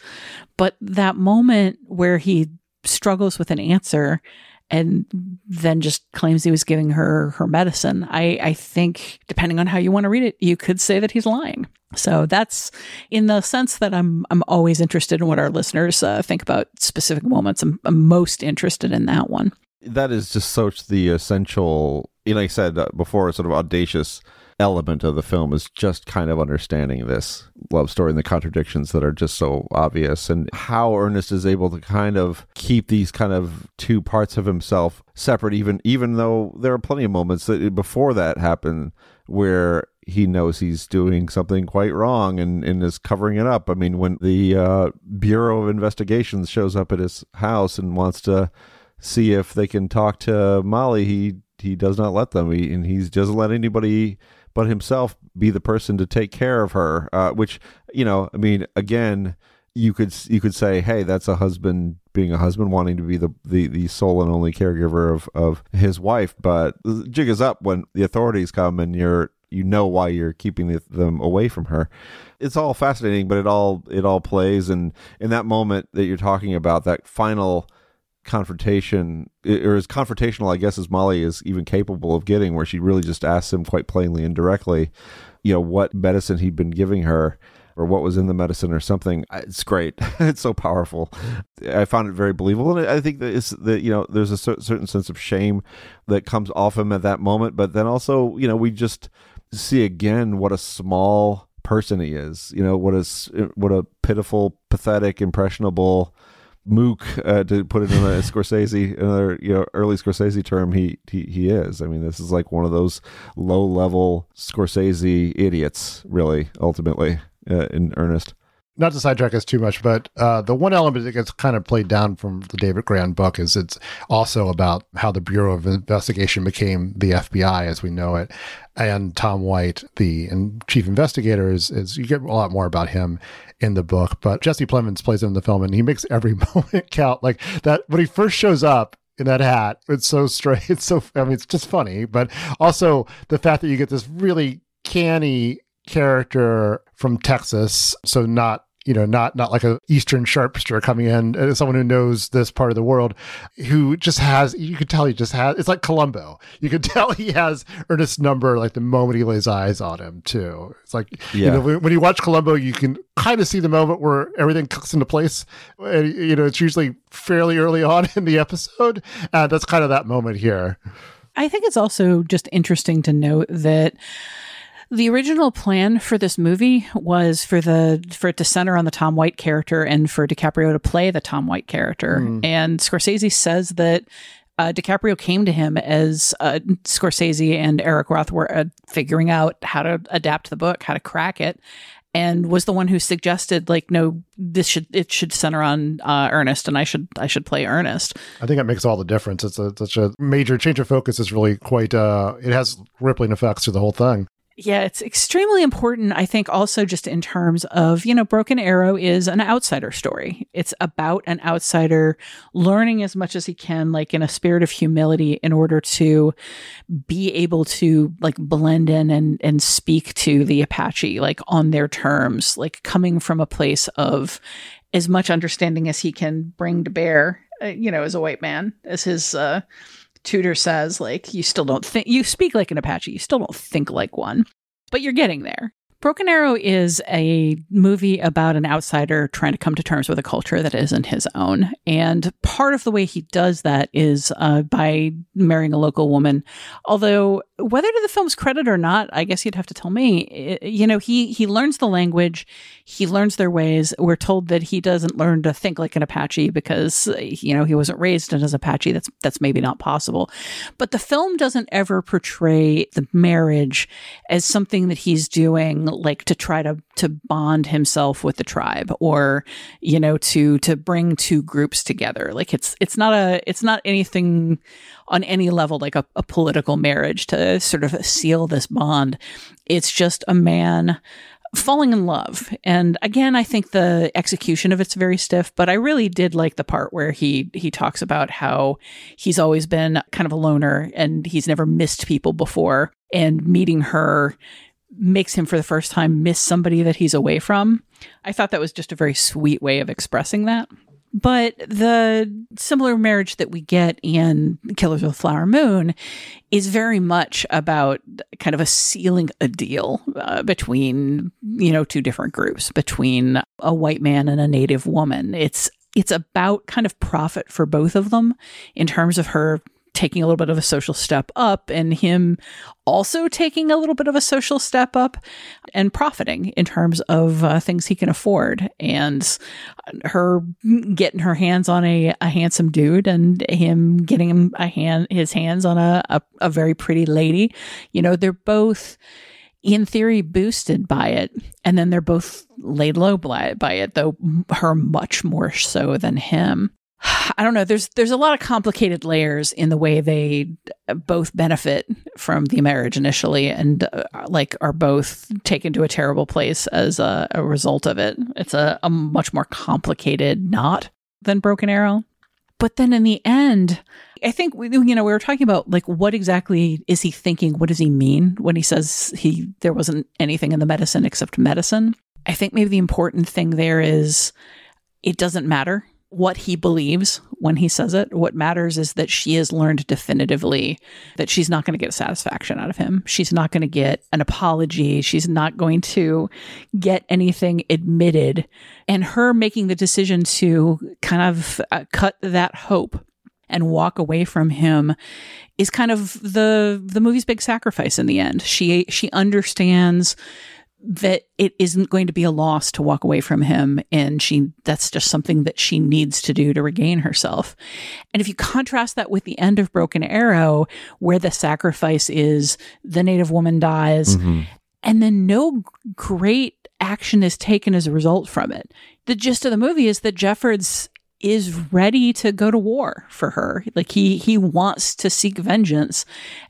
But that moment where he struggles with an answer and then just claims he was giving her her medicine. I, I think, depending on how you want to read it, you could say that he's lying. So that's in the sense that I'm I'm always interested in what our listeners uh, think about specific moments. I'm, I'm, most interested in that one. That is just such the essential, like I said uh, before, sort of audacious element of the film is just kind of understanding this love story and the contradictions that are just so obvious and how Ernest is able to kind of keep these kind of two parts of himself separate even even though there are plenty of moments that before that happen where he knows he's doing something quite wrong and, and is covering it up. I mean, when the uh, Bureau of Investigations shows up at his house and wants to see if they can talk to Molly, he he does not let them. He, and he doesn't let anybody but himself be the person to take care of her. Uh, which you know, I mean, again, you could you could say, hey, that's a husband being a husband wanting to be the, the, the sole and only caregiver of, of his wife. But jig is up when the authorities come and you're you know why you're keeping the, them away from her. It's all fascinating, but it all it all plays and in that moment that you're talking about, that final confrontation or as confrontational I guess as Molly is even capable of getting where she really just asks him quite plainly and directly, you know, what medicine he'd been giving her or what was in the medicine or something. It's great. it's so powerful. I found it very believable, and I think that it's that you know there's a certain sense of shame that comes off him at that moment, but then also you know we just see again what a small person he is. You know what a what a pitiful, pathetic, impressionable mook uh, to put it in a Scorsese another you know early Scorsese term he, he he is I mean this is like one of those low level Scorsese idiots really ultimately uh, in earnest. Not to sidetrack us too much, but uh, the one element that gets kind of played down from the David Grann book is it's also about how the Bureau of Investigation became the FBI as we know it. And Tom White, the and chief investigator, is, is you get a lot more about him in the book. But Jesse Plemons plays him in the film, and he makes every moment count. Like that when he first shows up, in that hat. It's so straight. It's so, I mean, it's just funny, but also the fact that you get this really canny character from Texas, so not you know not not like a eastern sharpster coming in uh, someone who knows this part of the world who just has you could tell he just has it's like columbo. You could tell he has ernest number like the moment he lays eyes on him too. It's like yeah. you know when you watch columbo you can kind of see the moment where everything clicks into place and you know it's usually fairly early on in the episode. And that's kind of that moment here. I think it's also just interesting to note that the original plan for this movie was for the for it to center on the Tom White character and for DiCaprio to play the Tom White character. Mm. And Scorsese says that uh, DiCaprio came to him as uh, Scorsese and Eric Roth were uh, figuring out how to adapt the book, how to crack it, and was the one who suggested like, no, this should it should center on uh, Ernest, and I should I should play Ernest. I think that makes all the difference. It's a, such a major change of focus. is really quite. Uh, it has rippling effects to the whole thing. Yeah, it's extremely important, I think, also just in terms of, you know, Broken Arrow is an outsider story. It's about an outsider learning as much as he can, like in a spirit of humility, in order to be able to like blend in and, and speak to the Apache, like on their terms, like coming from a place of as much understanding as he can bring to bear, uh, you know, as a white man, as his, uh, Tudor says, like, you still don't think, you speak like an Apache, you still don't think like one, but you're getting there. Broken Arrow is a movie about an outsider trying to come to terms with a culture that isn't his own. And part of the way he does that is uh, by marrying a local woman. Although, whether to the film's credit or not, I guess you'd have to tell me. You know, he he learns the language, he learns their ways. We're told that he doesn't learn to think like an Apache because you know he wasn't raised as Apache. That's that's maybe not possible. But the film doesn't ever portray the marriage as something that he's doing like to try to to bond himself with the tribe or you know to to bring two groups together like it's it's not a it's not anything on any level like a, a political marriage to sort of seal this bond it's just a man falling in love. And again, I think the execution of it's very stiff, but I really did like the part where he he talks about how he's always been kind of a loner and he's never missed people before and meeting her makes him for the first time miss somebody that he's away from. I thought that was just a very sweet way of expressing that. But the similar marriage that we get in Killers of the Flower Moon is very much about kind of a sealing a deal uh, between, you know, two different groups, between a white man and a native woman. It's it's about kind of profit for both of them in terms of her taking a little bit of a social step up and him also taking a little bit of a social step up and profiting in terms of uh, things he can afford and her getting her hands on a, a handsome dude and him getting him a hand his hands on a, a, a very pretty lady. You know they're both in theory boosted by it and then they're both laid low by it though her much more so than him I don't know. There's there's a lot of complicated layers in the way they both benefit from the marriage initially, and uh, like are both taken to a terrible place as a, a result of it. It's a, a much more complicated knot than Broken Arrow. But then in the end, I think we, you know we were talking about like what exactly is he thinking? What does he mean when he says he there wasn't anything in the medicine except medicine? I think maybe the important thing there is it doesn't matter what he believes when he says it. What matters is that she has learned definitively that she's not going to get satisfaction out of him. She's not going to get an apology. She's not going to get anything admitted. And her making the decision to kind of uh, cut that hope and walk away from him is kind of the the movie's big sacrifice in the end. She she understands that it isn't going to be a loss to walk away from him and she that's just something that she needs to do to regain herself and if you contrast that with the end of broken arrow where the sacrifice is the native woman dies mm-hmm. and then no great action is taken as a result from it the gist of the movie is that jeffords is ready to go to war for her. Like he he wants to seek vengeance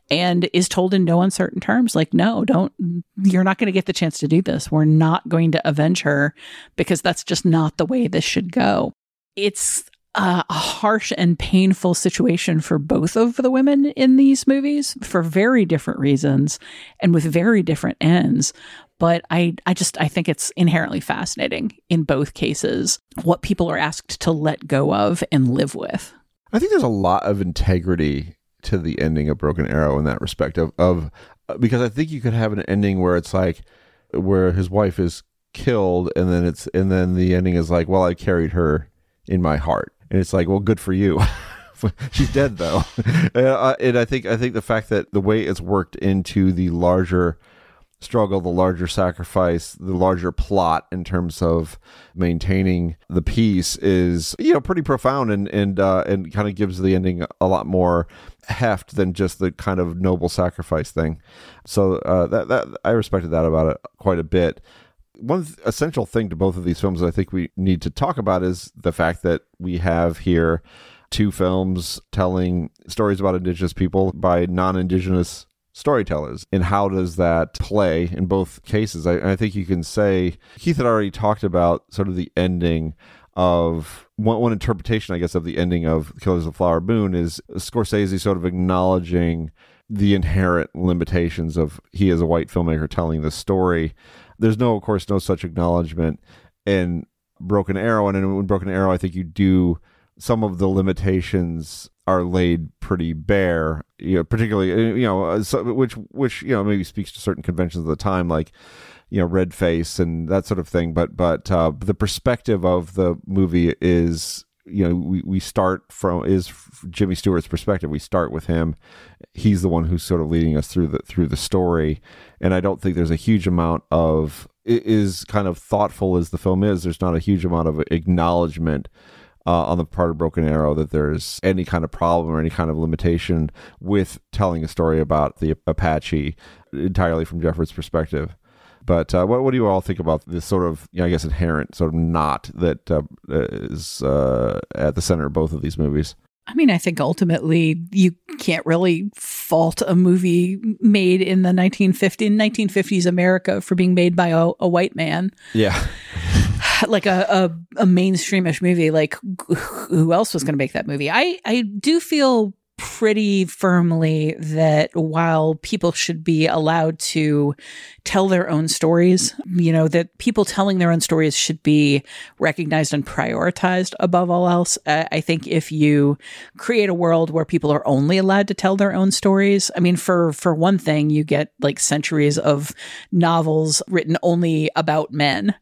and is told in no uncertain terms like no, don't you're not going to get the chance to do this. We're not going to avenge her because that's just not the way this should go. It's a harsh and painful situation for both of the women in these movies for very different reasons and with very different ends but I, I just I think it's inherently fascinating in both cases what people are asked to let go of and live with. I think there's a lot of integrity to the ending of Broken Arrow in that respect of, of because I think you could have an ending where it's like where his wife is killed and then it's and then the ending is like well I carried her in my heart. And it's like well good for you. She's dead though. And, uh, and I think I think the fact that the way it's worked into the larger struggle, the larger sacrifice, the larger plot in terms of maintaining the peace is you know pretty profound and and uh, and kind of gives the ending a lot more heft than just the kind of noble sacrifice thing. So uh, that that I respected that about it quite a bit. One essential thing to both of these films that I think we need to talk about is the fact that we have here two films telling stories about indigenous people by non-indigenous storytellers. And how does that play in both cases? I, I, think you can say Keith had already talked about sort of the ending of one, one interpretation, I guess, of the ending of Killers of the Flower Moon is Scorsese sort of acknowledging the inherent limitations of he as a white filmmaker telling the story. There's no, of course, no such acknowledgement in Broken Arrow, and in Broken Arrow, I think you do some of the limitations are laid pretty bare. You know, particularly uh, you know, uh, so, which which you know maybe speaks to certain conventions of the time, like you know, red face and that sort of thing. But but uh, the perspective of the movie is you know we, we start from is Jimmy Stewart's perspective. We start with him. He's the one who's sort of leading us through the through the story, and I don't think there's a huge amount of is kind of thoughtful as the film is. There's not a huge amount of acknowledgement uh, on the part of Broken Arrow that there's any kind of problem or any kind of limitation with telling a story about the Apache entirely from Jeffords' perspective. But uh, what, what do you all think about this sort of, you know, I guess, inherent sort of knot that uh, is uh, at the center of both of these movies? I mean, I think ultimately you can't really fault a movie made in the 1950s, 1950s America for being made by a, a white man. Yeah. like a, a, a mainstreamish movie. Like who else was going to make that movie? I, I do feel pretty firmly that while people should be allowed to tell their own stories, you know, that people telling their own stories should be recognized and prioritized above all else. Uh, I think if you create a world where people are only allowed to tell their own stories, I mean, for, for one thing, you get like centuries of novels written only about men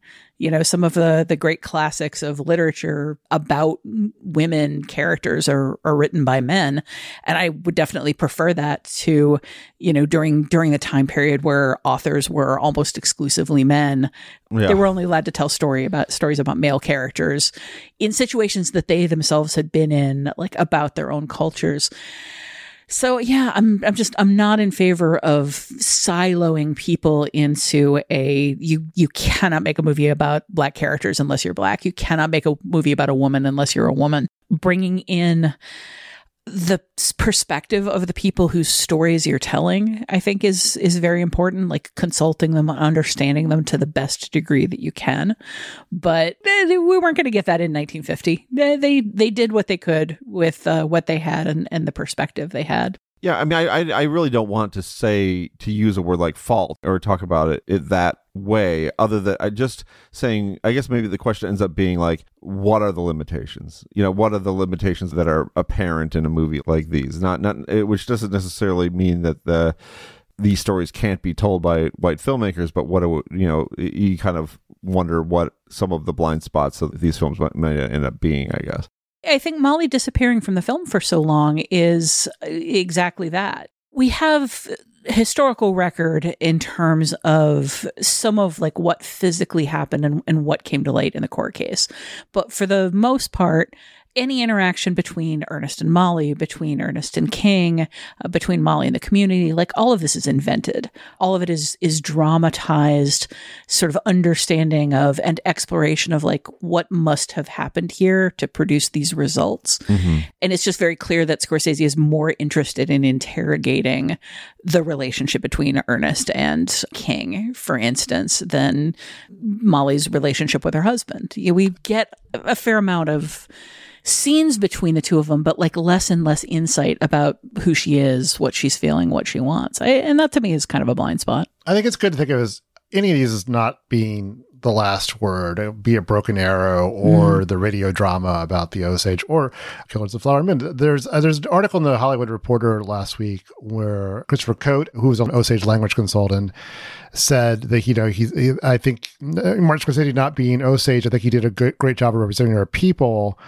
you know some of the the great classics of literature about women characters are are written by men. And i would definitely prefer that to you know during during the time period where authors were almost exclusively men. Yeah. they were only allowed to tell story about stories about male characters in situations that they themselves had been in like about their own cultures So yeah, I'm I'm just I'm not in favor of siloing people into a you you cannot make a movie about black characters unless you're black. You cannot make a movie about a woman unless you're a woman. Bringing in the perspective of the people whose stories you're telling i think is is very important like consulting them understanding them to the best degree that you can. But we weren't going to get that in 1950 they they, they did what they could with uh, what they had and, and the perspective they had Yeah, I mean, I, I I really don't want to say to use a word like fault or talk about it, it that way. Other than I just saying, I guess maybe the question ends up being like, what are the limitations? You know, what are the limitations that are apparent in a movie like these? Not not it, which doesn't necessarily mean that the these stories can't be told by white filmmakers, but what you know, you kind of wonder what some of the blind spots of these films might, might end up being. I guess. I think Molly disappearing from the film for so long is uh, exactly that. We have historical record in terms of some of like what physically happened and, and what came to light in the court case. But for the most part, any interaction between Ernest and Molly, between Ernest and King, uh, between Molly and the community, like all of this is invented. All of it is is dramatized, sort of understanding of and exploration of like what must have happened here to produce these results. And it's just very clear that Scorsese is more interested in interrogating the relationship between Ernest and King, for instance, than Molly's relationship with her husband. Yeah, we get a fair amount of scenes between the two of them, but like less and less insight about who she is, what she's feeling, what she wants. I, and that to me is kind of a blind spot. I think it's good to think of as any of these as not being the last word, uh, be it Broken Arrow or the radio drama about the Osage or Killers of Flower Moon. There's uh, there's an article in the Hollywood Reporter last week where Christopher Cote, who was an Osage language consultant, said that you know he, he I think uh, Martin Scorsese not being Osage, I think he did a great, great job of representing our people,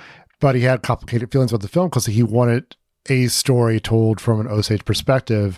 but he had complicated feelings about the film because he wanted a story told from an Osage perspective,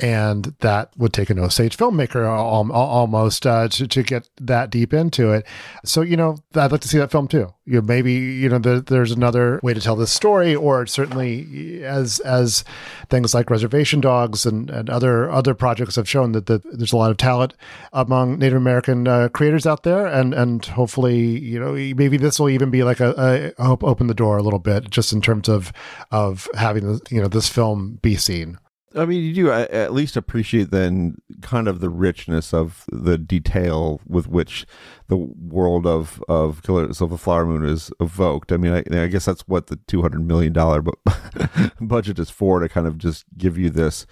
and that would take an Osage filmmaker al- al- almost uh, to, to get that deep into it. So, you know, I'd like to see that film too. You know, maybe you know there, there's another way to tell this story, or certainly as as things like Reservation Dogs and, and other other projects have shown that, that there's a lot of talent among Native American uh, creators out there, and and hopefully you know maybe this will even be like a, a hope open the door a little bit just in terms of of having you know this film be seen. I mean, you do uh, at least appreciate then kind of the richness of the detail with which the world of of Killers of the Flower Moon is evoked. I mean, I, I guess that's what the two hundred million dollar budget is for to kind of just give you this,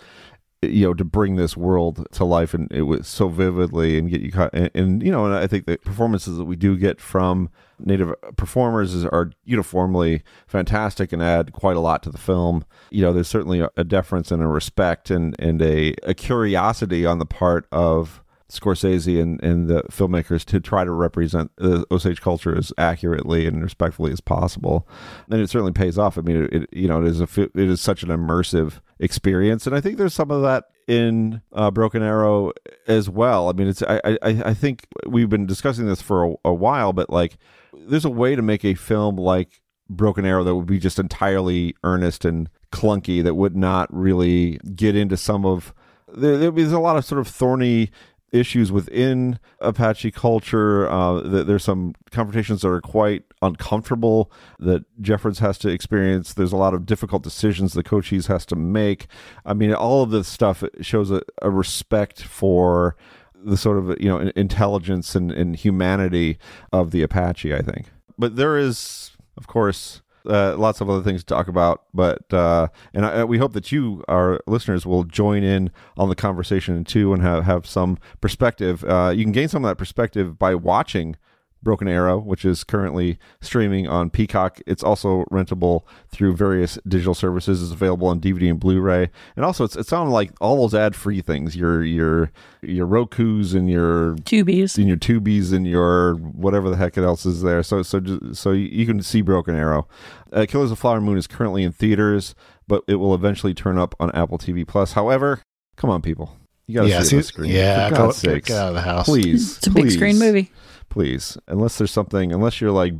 you know, to bring this world to life and it was so vividly and get you caught. And, and you know, and I think the performances that we do get from native performers are uniformly fantastic and add quite a lot to the film. You know, there's certainly a, a deference and a respect and and a, a curiosity on the part of Scorsese and, and the filmmakers to try to represent the Osage culture as accurately and respectfully as possible. And it certainly pays off. I mean, it, it you know it is a it is such an immersive experience, and I think there's some of that in uh, Broken Arrow as well. I mean, it's I I, I think we've been discussing this for a, a while, but like there's a way to make a film like Broken Arrow that would be just entirely earnest and clunky that would not really get into some of there, there's a lot of sort of thorny issues within Apache culture. Uh, th- there's some confrontations that are quite uncomfortable that Jeffords has to experience. There's a lot of difficult decisions the Cochise has to make. I mean, all of this stuff shows a, a respect for the sort of you know intelligence and, and humanity of the Apache. I think, but there is, of course uh, lots of other things to talk about, but uh, and I, we hope that you, our listeners, will join in on the conversation too and have have some perspective. Uh, you can gain some of that perspective by watching Broken Arrow, which is currently streaming on Peacock. It's also rentable through various digital services. It's available on DVD and Blu-ray, and also it's it's on like all those ad-free things. Your your your Roku's and your Tubies. and your Tubies and your whatever the heck else is there. So so ju- so you can see Broken Arrow. Uh, Killers of the Flower Moon is currently in theaters, but it will eventually turn up on Apple TV Plus. However, come on, people, you got to Yeah, see it on the screen. yeah, For God's get- sakes. get out of the house. please. It's a big screen movie. Please, unless there's something, unless you're like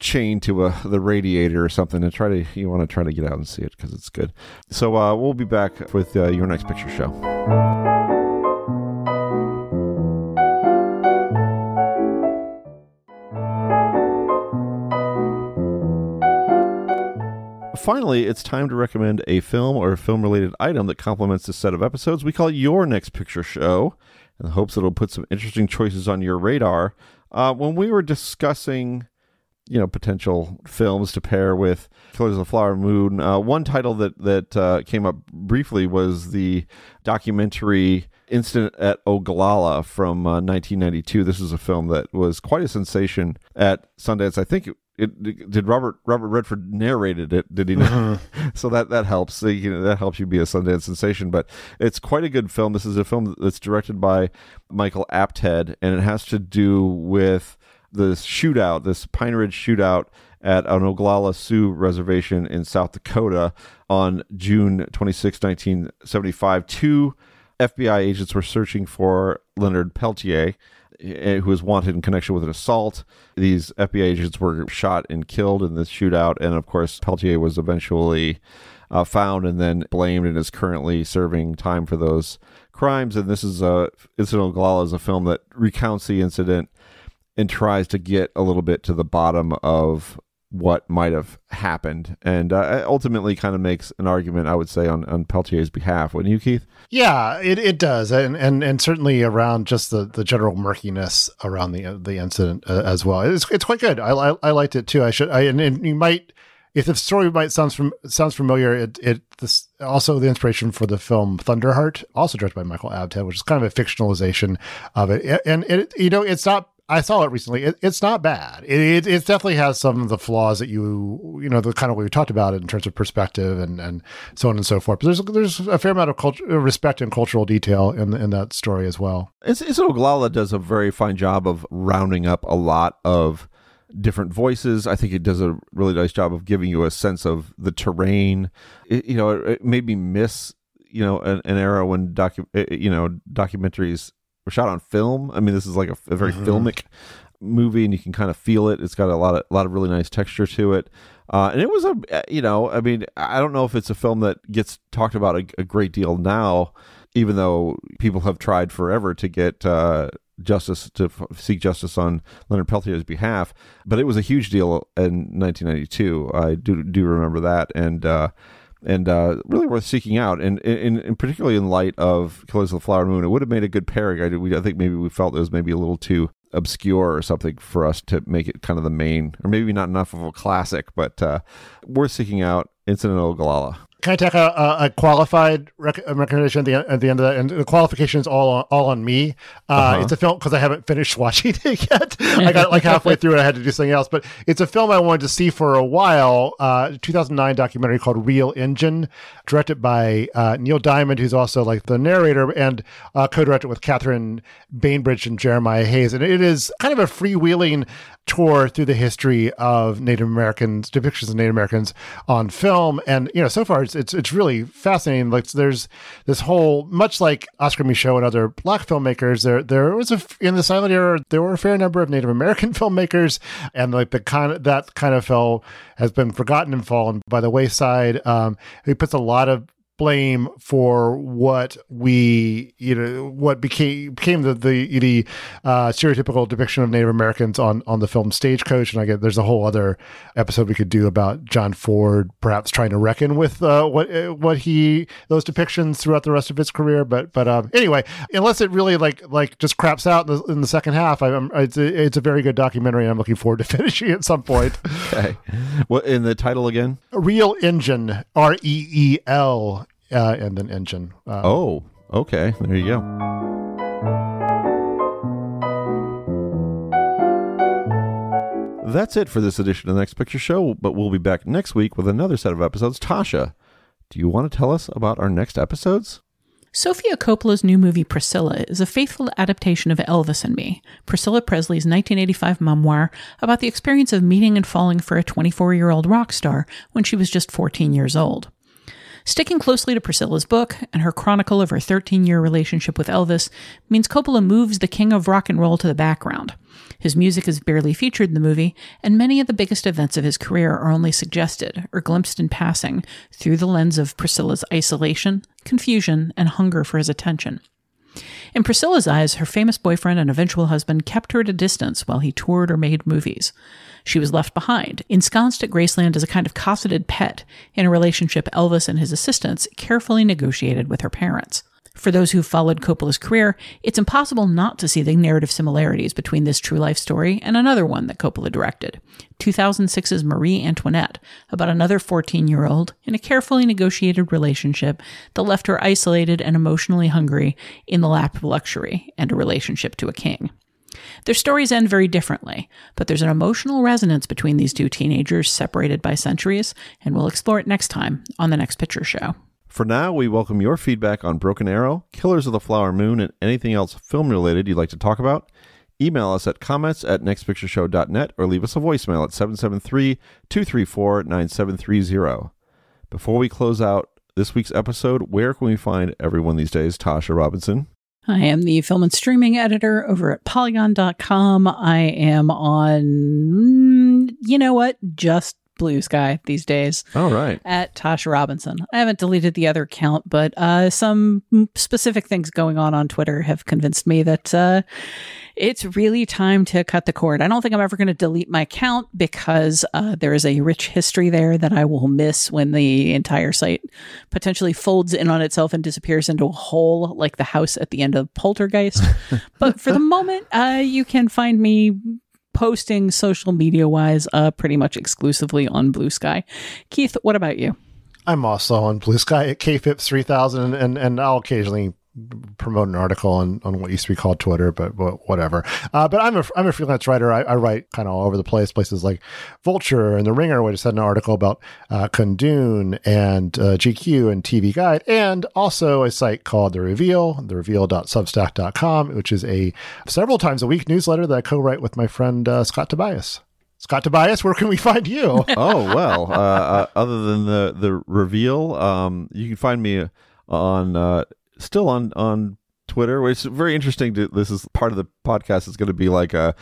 chained to a the radiator or something and try to you want to try to get out and see it because it's good so uh, we'll be back with uh, your next picture show Finally, it's time to recommend a film or a film related item that complements this set of episodes we call it Your Next Picture Show in the hopes that it'll put some interesting choices on your radar. Uh, when we were discussing you know potential films to pair with Killers of the Flower Moon. Uh, one title that that uh, came up briefly was the documentary Incident at Oglala from uh, 1992. This is a film that was quite a sensation at Sundance. I think it, did Robert Robert Redford narrated it. Did he? Not? Uh-huh. so that that helps. You know, that helps you be a Sundance sensation. But it's quite a good film. This is a film that's directed by Michael Apted, and it has to do with this shootout, this Pine Ridge shootout at an Oglala Sioux reservation in South Dakota on June 26, 1975. Two FBI agents were searching for Leonard Peltier, eh, who was wanted in connection with an assault. These FBI agents were shot and killed in this shootout, and of course, Peltier was eventually uh, found and then blamed and is currently serving time for those crimes. And this is a Incident Oglala is a film that recounts the incident and tries to get a little bit to the bottom of what might have happened. And uh, ultimately kind of makes an argument i would say on, on peltier's behalf wouldn't you keith? Yeah it, it does. And, and and certainly around just the, the general murkiness around the the incident uh, as well. It's, it's quite good. I, I, I liked it too. I should i and, and you might if the story might sounds from sounds familiar, it it this also the inspiration for the film Thunderheart, also directed by Michael Apted, which is kind of a fictionalization of it. And it you know it's not I saw it recently. It, it's not bad. It, it, it definitely has some of the flaws that you you know the kind of we talked about in terms of perspective and and so on and so forth. But there's there's a fair amount of culture, respect and cultural detail in in that story as well. It's, it's Oglala does a very fine job of rounding up a lot of different voices. I think it does a really nice job of giving you a sense of the terrain. It, you know, it, it made me miss you know an, an era when docu you know documentaries were shot on film. I mean, this is like a, a very mm-hmm. filmic movie, and you can kind of feel it. It's got a lot of a lot of really nice texture to it. Uh, and it was a, uh, you know, I mean, I don't know if it's a film that gets talked about a, a great deal now, even though people have tried forever to get uh, justice to f- seek justice on Leonard Peltier's behalf. But it was a huge deal in 1992. I do do remember that, and uh, and uh, really worth seeking out. And, and, and, particularly in light of Killers of the Flower Moon, it would have made a good pairing. I, we, I think maybe we felt it was maybe a little too obscure or something for us to make it kind of the main, or maybe not enough of a classic, but uh, worth seeking out. Incident Oglala. Can I take a, a, a qualified rec- recommendation at the, at the end of that? And the qualification is all on, all on me. Uh, uh-huh. It's a film because I haven't finished watching it yet. I got like halfway through and I had to do something else. But it's a film I wanted to see for a while. Uh, 2009 documentary called Reel Injun, directed by uh, Neil Diamond, who's also like the narrator, and uh, co-directed with Catherine Bainbridge and Jeremiah Hayes. And it is kind of a freewheeling tour through the history of Native Americans, depictions of Native Americans on film. And you know, so far it's it's, it's really fascinating. Like there's this whole much like Oscar Micheaux and other black filmmakers. There there was a in the silent era there were a fair number of Native American filmmakers, and like the kind of that kind of fell has been forgotten and fallen by the wayside. Um, he puts a lot of blame for what we you know what became became the the, the uh, stereotypical depiction of Native Americans on on the film Stagecoach, and I get there's a whole other episode we could do about John Ford perhaps trying to reckon with uh, what uh, what he those depictions throughout the rest of his career. But but um, anyway, unless it really like like just craps out in the, in the second half, I, am it's a, it's a very good documentary. and I'm looking forward to finishing at some point. okay, what in the title again? Reel Injun, R E E L uh, and an engine. Uh, oh, okay. There you go. That's it for this edition of the Next Picture Show, but we'll be back next week with another set of episodes. Tasha, do you want to tell us about our next episodes? Sofia Coppola's new movie Priscilla is a faithful adaptation of Elvis and Me, Priscilla Presley's 1985 memoir about the experience of meeting and falling for a 24 year old rock star when she was just 14 years old. Sticking closely to Priscilla's book and her chronicle of her 13 year relationship with Elvis means Coppola moves the king of rock and roll to the background. His music is barely featured in the movie, and many of the biggest events of his career are only suggested or glimpsed in passing through the lens of Priscilla's isolation, confusion, and hunger for his attention. In Priscilla's eyes, her famous boyfriend and eventual husband kept her at a distance while he toured or made movies. She was left behind, ensconced at Graceland as a kind of cosseted pet in a relationship Elvis and his assistants carefully negotiated with her parents. For those who followed Coppola's career, it's impossible not to see the narrative similarities between this true life story and another one that Coppola directed 2006's Marie Antoinette, about another 14 year old in a carefully negotiated relationship that left her isolated and emotionally hungry in the lap of luxury and a relationship to a king. Their stories end very differently, but there's an emotional resonance between these two teenagers separated by centuries, and we'll explore it next time on the next picture show. For now, we welcome your feedback on Broken Arrow, Killers of the Flower Moon, and anything else film related you'd like to talk about. Email us at comments at nextpictureshow.net or leave us a voicemail at 773 234 9730. Before we close out this week's episode, where can we find everyone these days, Tasha Robinson? I am the film and streaming editor over at polygon.com. I am on, mm, you know what, just Bluesky these days. All right. At Tasha Robinson. I haven't deleted the other account, but uh, some specific things going on on Twitter have convinced me that uh, it's really time to cut the cord. I don't think I'm ever going to delete my account because uh, there is a rich history there that I will miss when the entire site potentially folds in on itself and disappears into a hole like the house at the end of Poltergeist. but for the moment, uh, you can find me posting social media wise uh, pretty much exclusively on Bluesky. Keith, what about you? I'm also on Bluesky at KFIPS 3000, and, and I'll occasionally promote an article on, on what used to be called Twitter, but, but whatever. Uh, but I'm a, I'm a freelance writer. I, I write kind of all over the place, places like Vulture and The Ringer, where I just had an article about uh, Kundun and uh, GQ and TV Guide, and also a site called The Reveal, thereveal.substack.com, which is a several times a week newsletter that I co-write with my friend uh, Scott Tobias. Scott Tobias, where can we find you? oh well, uh, uh, other than the the reveal, um, you can find me on uh, still on on Twitter, which is very interesting. To, this is part of the podcast. It's going to be like a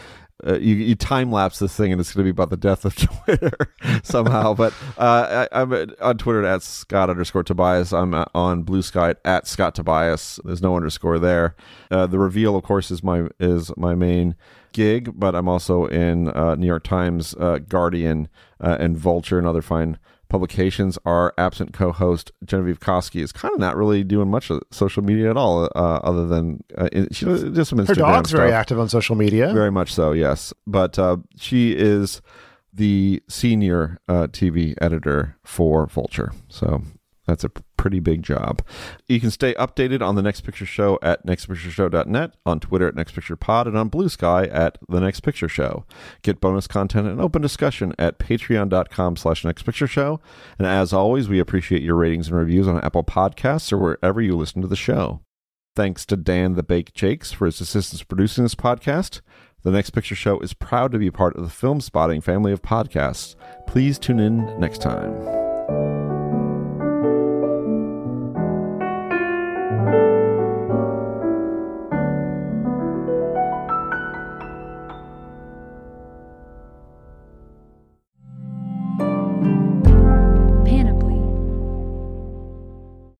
uh, you, you time lapse this thing and it's going to be about the death of Twitter somehow. but uh, I, am on Twitter at Scott underscore Tobias. I'm on Bluesky at Scott Tobias. There's no underscore there. Uh, the reveal, of course, is my is my main gig, but I'm also in uh, New York Times, uh, Guardian, uh, and Vulture and other fine publications, our absent co-host Genevieve Koski is kind of not really doing much of social media at all, uh, other than uh, she does some Instagram. Her dog's stuff. very active on social media, very much so. Yes, but uh, she is the senior uh, TV editor for Vulture, so that's a pretty big job. You can stay updated on the Next Picture Show at nextpictureshow.net, on Twitter at nextpicturepod, and on Bluesky at the Next Picture Show. Get bonus content and open discussion at patreon.com slash nextpictureshow. And as always, we appreciate your ratings and reviews on Apple Podcasts or wherever you listen to the show. Thanks to Dan the Bake Jakes for his assistance producing this podcast. The Next Picture Show is proud to be part of the Filmspotting family of podcasts. Please tune in next time.